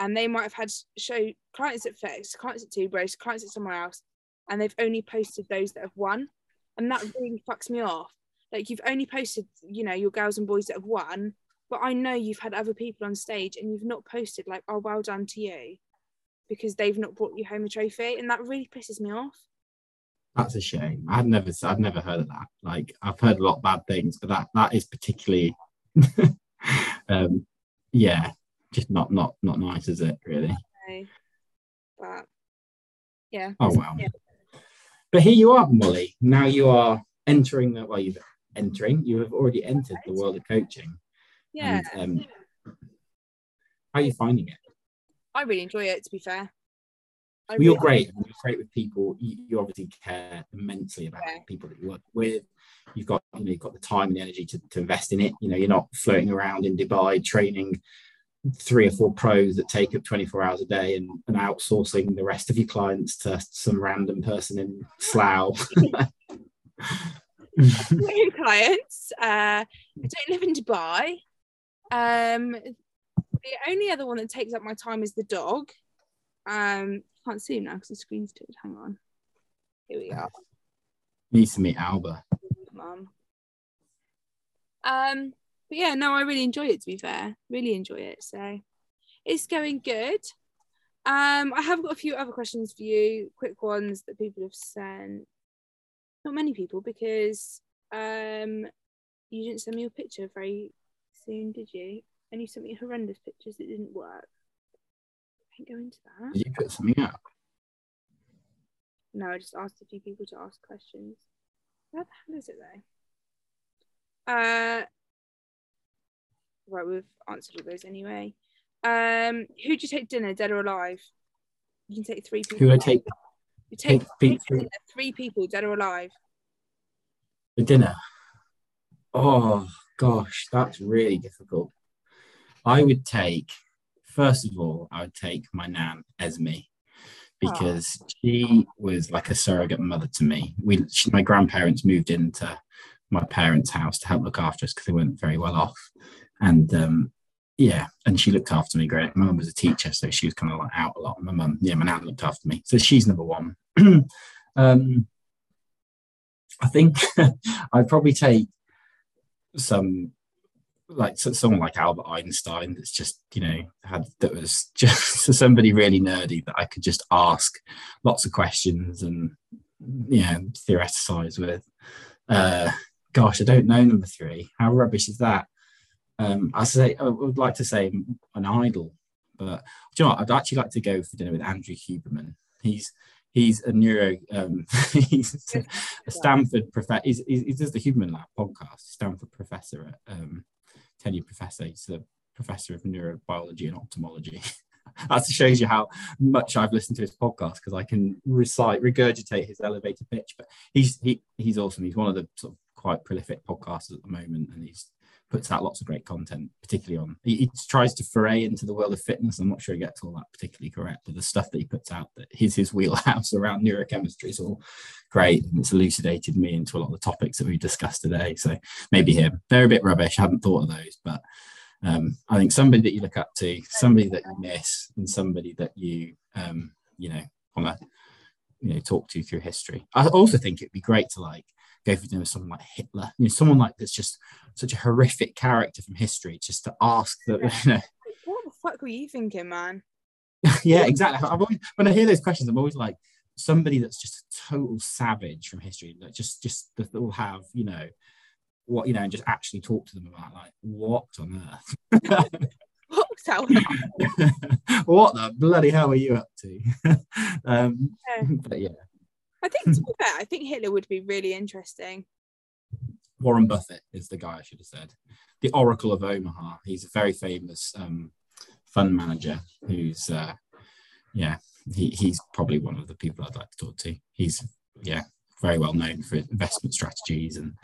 and they might have had show clients at Flex, clients at Two Bros, clients at somewhere else, and they've only posted those that have won, and that really fucks me off like you've only posted you know your girls and boys that have won but i know you've had other people on stage and you've not posted like oh well done to you because they've not brought you home a trophy. And that really pisses me off. That's a shame. I'd never i've never heard of that. Like i've heard a lot of bad things but that that is particularly um yeah just not not not nice is it really? Okay. but yeah. Oh wow yeah. but here you are molly. Now you are entering the well you've entering. You have already entered the world of coaching. Yeah. And, um, how are you finding it? I really enjoy it. To be fair. well, really you're great. You're great with people. You, you obviously care immensely about yeah. people that you work with. You've got, you know, you've got the time and the energy to, to invest in it. You know, you're not floating around in Dubai training three or four pros that take up 24 hours a day and, and outsourcing the rest of your clients to some random person in Slough. clients. Uh, I don't live in Dubai. Um, the only other one that takes up my time is the dog. Um, can't see him now because the screen's tilted. Hang on. Here we are. Needs to meet Alba. Mum. Um, but yeah, no, I really enjoy it. To be fair, really enjoy it. So it's going good. Um, I have got a few other questions for you, quick ones that people have sent. Not many people because um, you didn't send me your picture very soon, did you? And you sent me horrendous pictures that didn't work. I can't go into that. Did you put something up? No, I just asked a few people to ask questions. Where the hell is it though? Uh, right, we've answered all those anyway. Um, who'd you take dinner, dead or alive? You can take three people. Who would I take You take, take take three- three people, dead or alive. for dinner? Oh gosh, that's really difficult. I would take, first of all, I would take my nan, Esme, because she was like a surrogate mother to me. We, she, my grandparents moved into my parents' house to help look after us because they weren't very well off, and um, yeah, and she looked after me great. My mum was a teacher, so she was kind of like out a lot. My mum, yeah, my nan looked after me, so she's number one. um, I think I'd probably take some like someone like Albert Einstein that's just you know had that was just somebody really nerdy that I could just ask lots of questions and yeah theoretize with. Uh, gosh, I don't know number three. How rubbish is that? Um, I say I would like to say an idol, but you know what? I'd actually like to go for dinner with Andrew Huberman. He's he's a neuro um, he's a Stanford professor. He's, he does the Huberman Lab podcast. Stanford professor at um, tenured professor. He's a professor of neurobiology and ophthalmology. that shows you how much I've listened to his podcast because I can recite, regurgitate his elevator pitch. But he's he he's awesome. He's one of the sort of quite prolific podcasters at the moment, and he's puts out lots of great content, particularly on. He, he tries to foray into the world of fitness. I'm not sure he gets all that particularly correct, but the stuff that he puts out that is his wheelhouse around neurochemistry is all great, and it's elucidated me into a lot of the topics that we've discussed today. So maybe him. They're a bit rubbish. I haven't thought of those, but um, I think somebody that you look up to, somebody that you miss, and somebody that you um, you know want to you know talk to through history. I also think it'd be great to like go for dinner with someone like Hitler, you know, someone like that's just such a horrific character from history, just to ask that you know. What the fuck were you thinking, man? yeah, exactly. I've always, when I hear those questions, I'm always like somebody that's just a total savage from history, that just just that will have you know what you know, and just actually talk to them about like what on earth. What what the bloody hell are you up to? um, Yeah. but yeah, I think to be fair, I think Hitler would be really interesting. Warren Buffett is the guy I should have said. The Oracle of Omaha. He's a very famous um, fund manager who's, uh, yeah, he, he's probably one of the people I'd like to talk to. He's, yeah, very well known for investment strategies and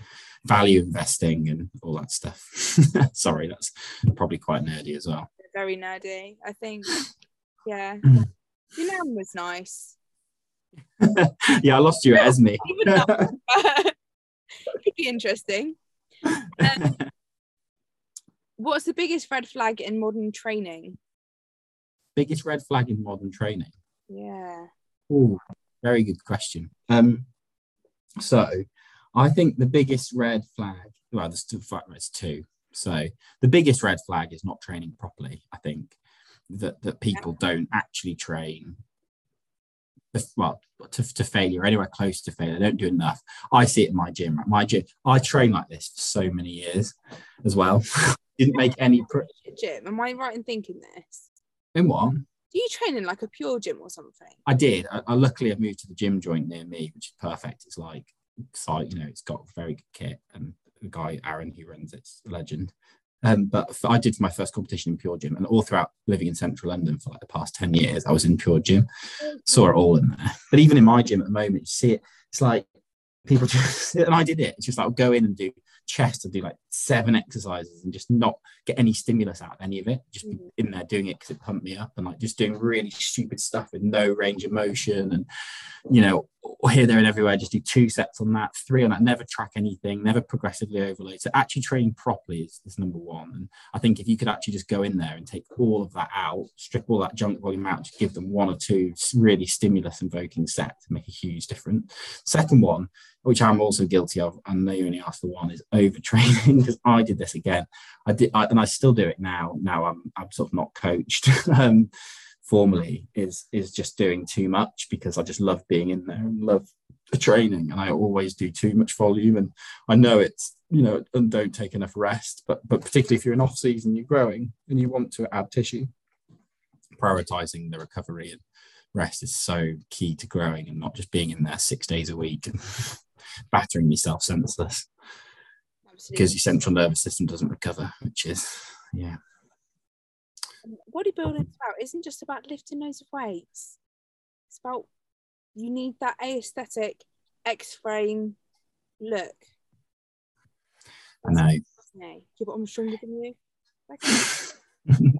value investing and all that stuff. Sorry, that's probably quite nerdy as well. Very nerdy. I think, yeah. Your nan was nice. yeah, I lost you Esme. Even that, it could be interesting. Um, what's the biggest red flag in modern training? Biggest red flag in modern training? Yeah. Ooh, very good question. Um, so I think the biggest red flag, well, there's two, there's two. So the biggest red flag is not training properly. I think that that people don't actually train. Well, to, to failure, anywhere close to failure, they don't do enough. I see it in my gym. Right? My gym, I train like this for so many years, as well. Didn't make any. Pro- Gym. Am I right in thinking this? in what? Do you train in like a pure gym or something? I did. I, I luckily have moved to the gym joint near me, which is perfect. It's like site, you know, it's got very good kit, and the guy Aaron who runs it's a legend. Um, but for, I did my first competition in pure gym, and all throughout living in central London for like the past ten years, I was in pure gym. Saw it all in there. But even in my gym at the moment, you see it. It's like people just, and I did it. It's just like I'll go in and do chest and do like seven exercises and just not get any stimulus out of any of it. Just be mm. in there doing it because it pumped me up and like just doing really stupid stuff with no range of motion and you know here, there, and everywhere. Just do two sets on that, three on that. Never track anything. Never progressively overload. So actually training properly is, is number one. And I think if you could actually just go in there and take all of that out, strip all that junk volume out, just give them one or two really stimulus invoking sets, to make a huge difference. Second one, which I'm also guilty of, and they only asked the one, is overtraining because I did this again. I did, I, and I still do it now. Now I'm, I'm sort of not coached. um, formally is is just doing too much because I just love being in there and love the training and I always do too much volume and I know it's you know and don't take enough rest but but particularly if you're in off season you're growing and you want to add tissue prioritizing the recovery and rest is so key to growing and not just being in there six days a week and battering yourself senseless. Because your central nervous system doesn't recover which is yeah bodybuilding about isn't just about lifting loads of weights. It's about you need that aesthetic X frame look. I know. Yeah, but I'm stronger than you.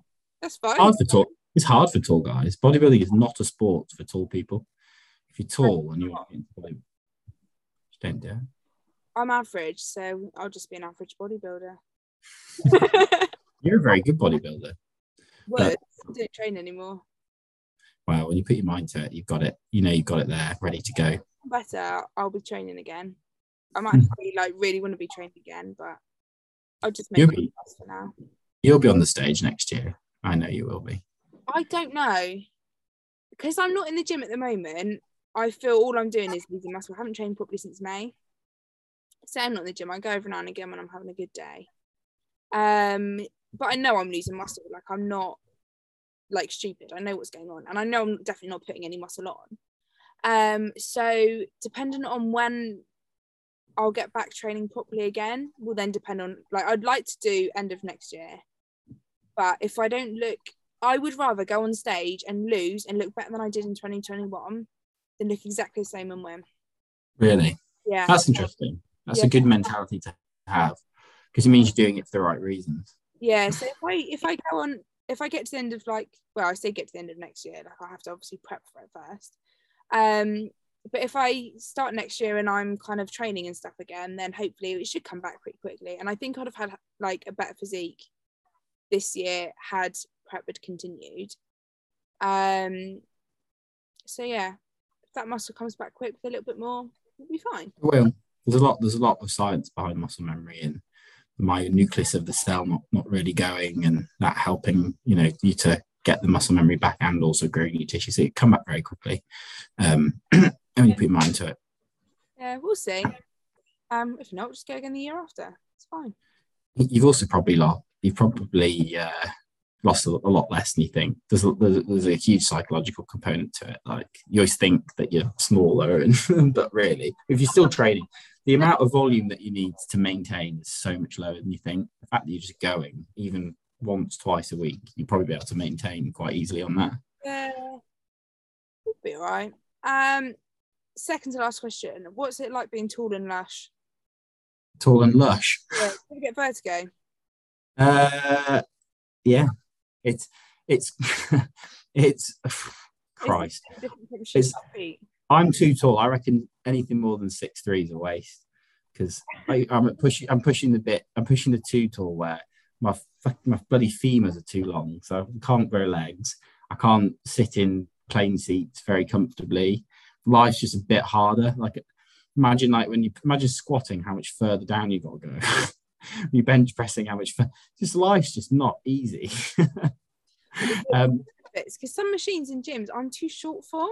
That's fine. Hard for tall. It's hard for tall guys. Bodybuilding is not a sport for tall people. If you're tall and you want to don't do it. I'm average, so I'll just be an average bodybuilder. you're a very good bodybuilder. Well, don't train anymore. Well, when you put your mind to it, you've got it. You know, you've got it there, ready to go. Better, I'll be training again. I might hmm. actually like really want to be trained again, but I'll just make you'll it for now. You'll be on the stage next year. I know you will be. I don't know because I'm not in the gym at the moment. I feel all I'm doing is losing muscle. I haven't trained properly since May. So I'm not in the gym. I go every now and again when I'm having a good day. Um, but I know I'm losing muscle. Like I'm not like stupid. I know what's going on, and I know I'm definitely not putting any muscle on. Um, so depending on when I'll get back training properly again, will then depend on like I'd like to do end of next year, but if I don't look, I would rather go on stage and lose and look better than I did in 2021 than look exactly the same and win. Really? Yeah. That's interesting. That's yeah. a good mentality to have because it means you're doing it for the right reasons. Yeah so if i if i go on if i get to the end of like well i say get to the end of next year like i have to obviously prep for it first. Um but if i start next year and i'm kind of training and stuff again then hopefully it should come back pretty quickly. And i think i'd have had like a better physique this year had prep had continued. Um so yeah if that muscle comes back quick with a little bit more it'll be fine. Well there's a lot there's a lot of science behind muscle memory and myonucleus of the cell not, not really going and that helping you know you to get the muscle memory back and also growing your tissue. So it come back very quickly. Um and you put your mind to it. Yeah we'll see. Um if not just go again the year after. It's fine. You've also probably lost you've probably uh, lost a, a, lot less than you think. There's a, there's, there's a huge psychological component to it. Like you always think that you're smaller and but really if you're still training the amount of volume that you need to maintain is so much lower than you think. The fact that you're just going, even once, twice a week, you'll probably be able to maintain quite easily on that. Yeah, would be all right. Um, second to last question: What's it like being tall and lush? Tall and lush. Yeah, did you get vertigo? Uh, yeah. It's it's it's Christ. It's, I'm too tall. I reckon anything more than six three is a waste because I'm pushing. I'm pushing the bit. I'm pushing the too tall where my my bloody femurs are too long, so I can't grow legs. I can't sit in plane seats very comfortably. Life's just a bit harder. Like imagine like when you imagine squatting, how much further down you got to go. you bench pressing, how much? Just life's just not easy. um, it's because some machines in gyms I'm too short for.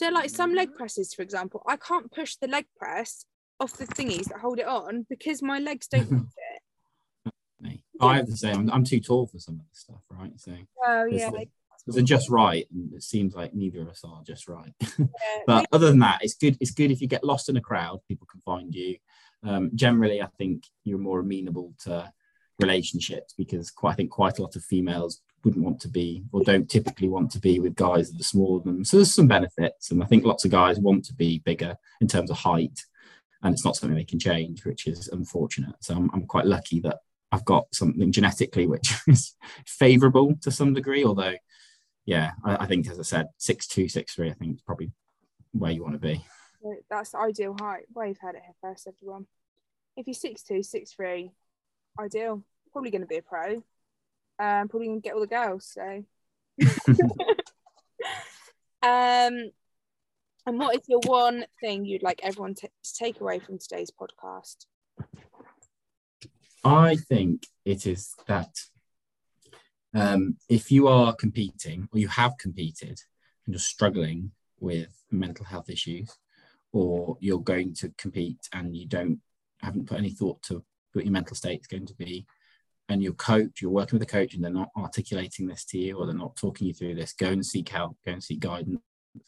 So, like some leg presses, for example, I can't push the leg press off the thingies that hold it on because my legs don't reach it. I have the same. I'm, I'm, too tall for some of the stuff, right? So, oh yeah. It's a just right, and it seems like neither of us are just right. Yeah. but other than that, it's good. It's good if you get lost in a crowd, people can find you. Um, generally, I think you're more amenable to relationships because quite, I think quite a lot of females wouldn't want to be or don't typically want to be with guys that are smaller than them. So there's some benefits. And I think lots of guys want to be bigger in terms of height. And it's not something they can change, which is unfortunate. So I'm, I'm quite lucky that I've got something genetically which is favorable to some degree. Although, yeah, I, I think, as I said, six two, six three, I think is probably where you want to be. That's the ideal height. Well, you've heard it here first, everyone. If you're 6'2, 6'3, ideal. Probably going to be a pro. Um, probably to get all the girls. So, um, and what is your one thing you'd like everyone to to take away from today's podcast? I think it is that um, if you are competing or you have competed and you're struggling with mental health issues, or you're going to compete and you don't haven't put any thought to what your mental state is going to be, and your coach, you're working with a coach and they're not articulating this to you or they're not talking you through this, go and seek help, go and seek guidance, go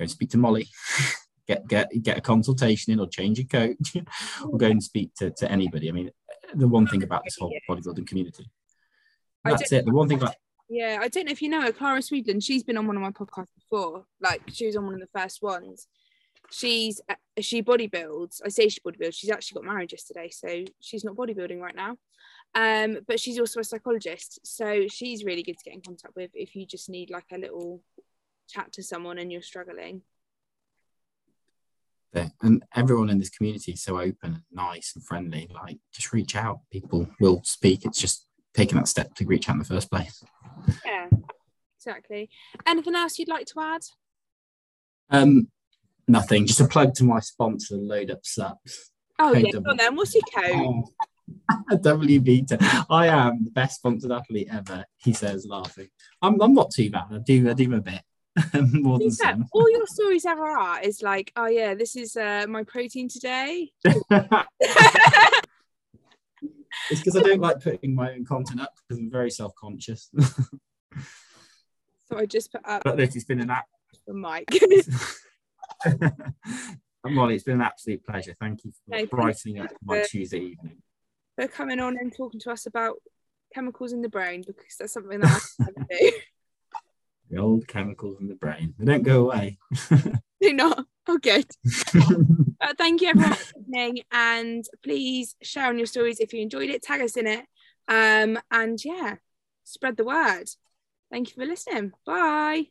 and speak to Molly. Get, get get a consultation in or change your coach or go and speak to, to anybody. I mean, the one thing about this whole bodybuilding community. That's it. The one thing about Yeah, I don't know if you know her, Clara Swedland. She's been on one of my podcasts before. Like she was on one of the first ones. She's uh, she bodybuilds. I say she bodybuilds. She's actually got married yesterday, so she's not bodybuilding right now. Um, but she's also a psychologist, so she's really good to get in contact with if you just need like a little chat to someone and you're struggling. there. And everyone in this community is so open and nice and friendly. Like, just reach out. People will speak. It's just taking that step to reach out in the first place. Yeah, exactly. Anything else you'd like to add? Um, nothing. Just a plug to my sponsor, Load Up Subs. Oh Code yeah, on then. What's your code? WB. I am the best sponsored athlete ever. He says, laughing. I'm, I'm not too bad. I do, I do my bit. More than Yeah, some. all your stories ever are is like, oh yeah, this is uh, my protein today. it's because I don't like putting my own content up because I'm very self conscious. So I just put up but look, it's been an app. for Mike. Molly, it's been an absolute pleasure. Thank you for No, brightening up my Tuesday evening. For coming on and talking to us about chemicals in the brain because that's something that I do. The old chemicals in the brain. They don't go away. Do not. Oh, good. Uh, thank you everyone for listening, and please share on your stories if you enjoyed it. Tag us in it, um, and yeah, spread the word. Thank you for listening. Bye.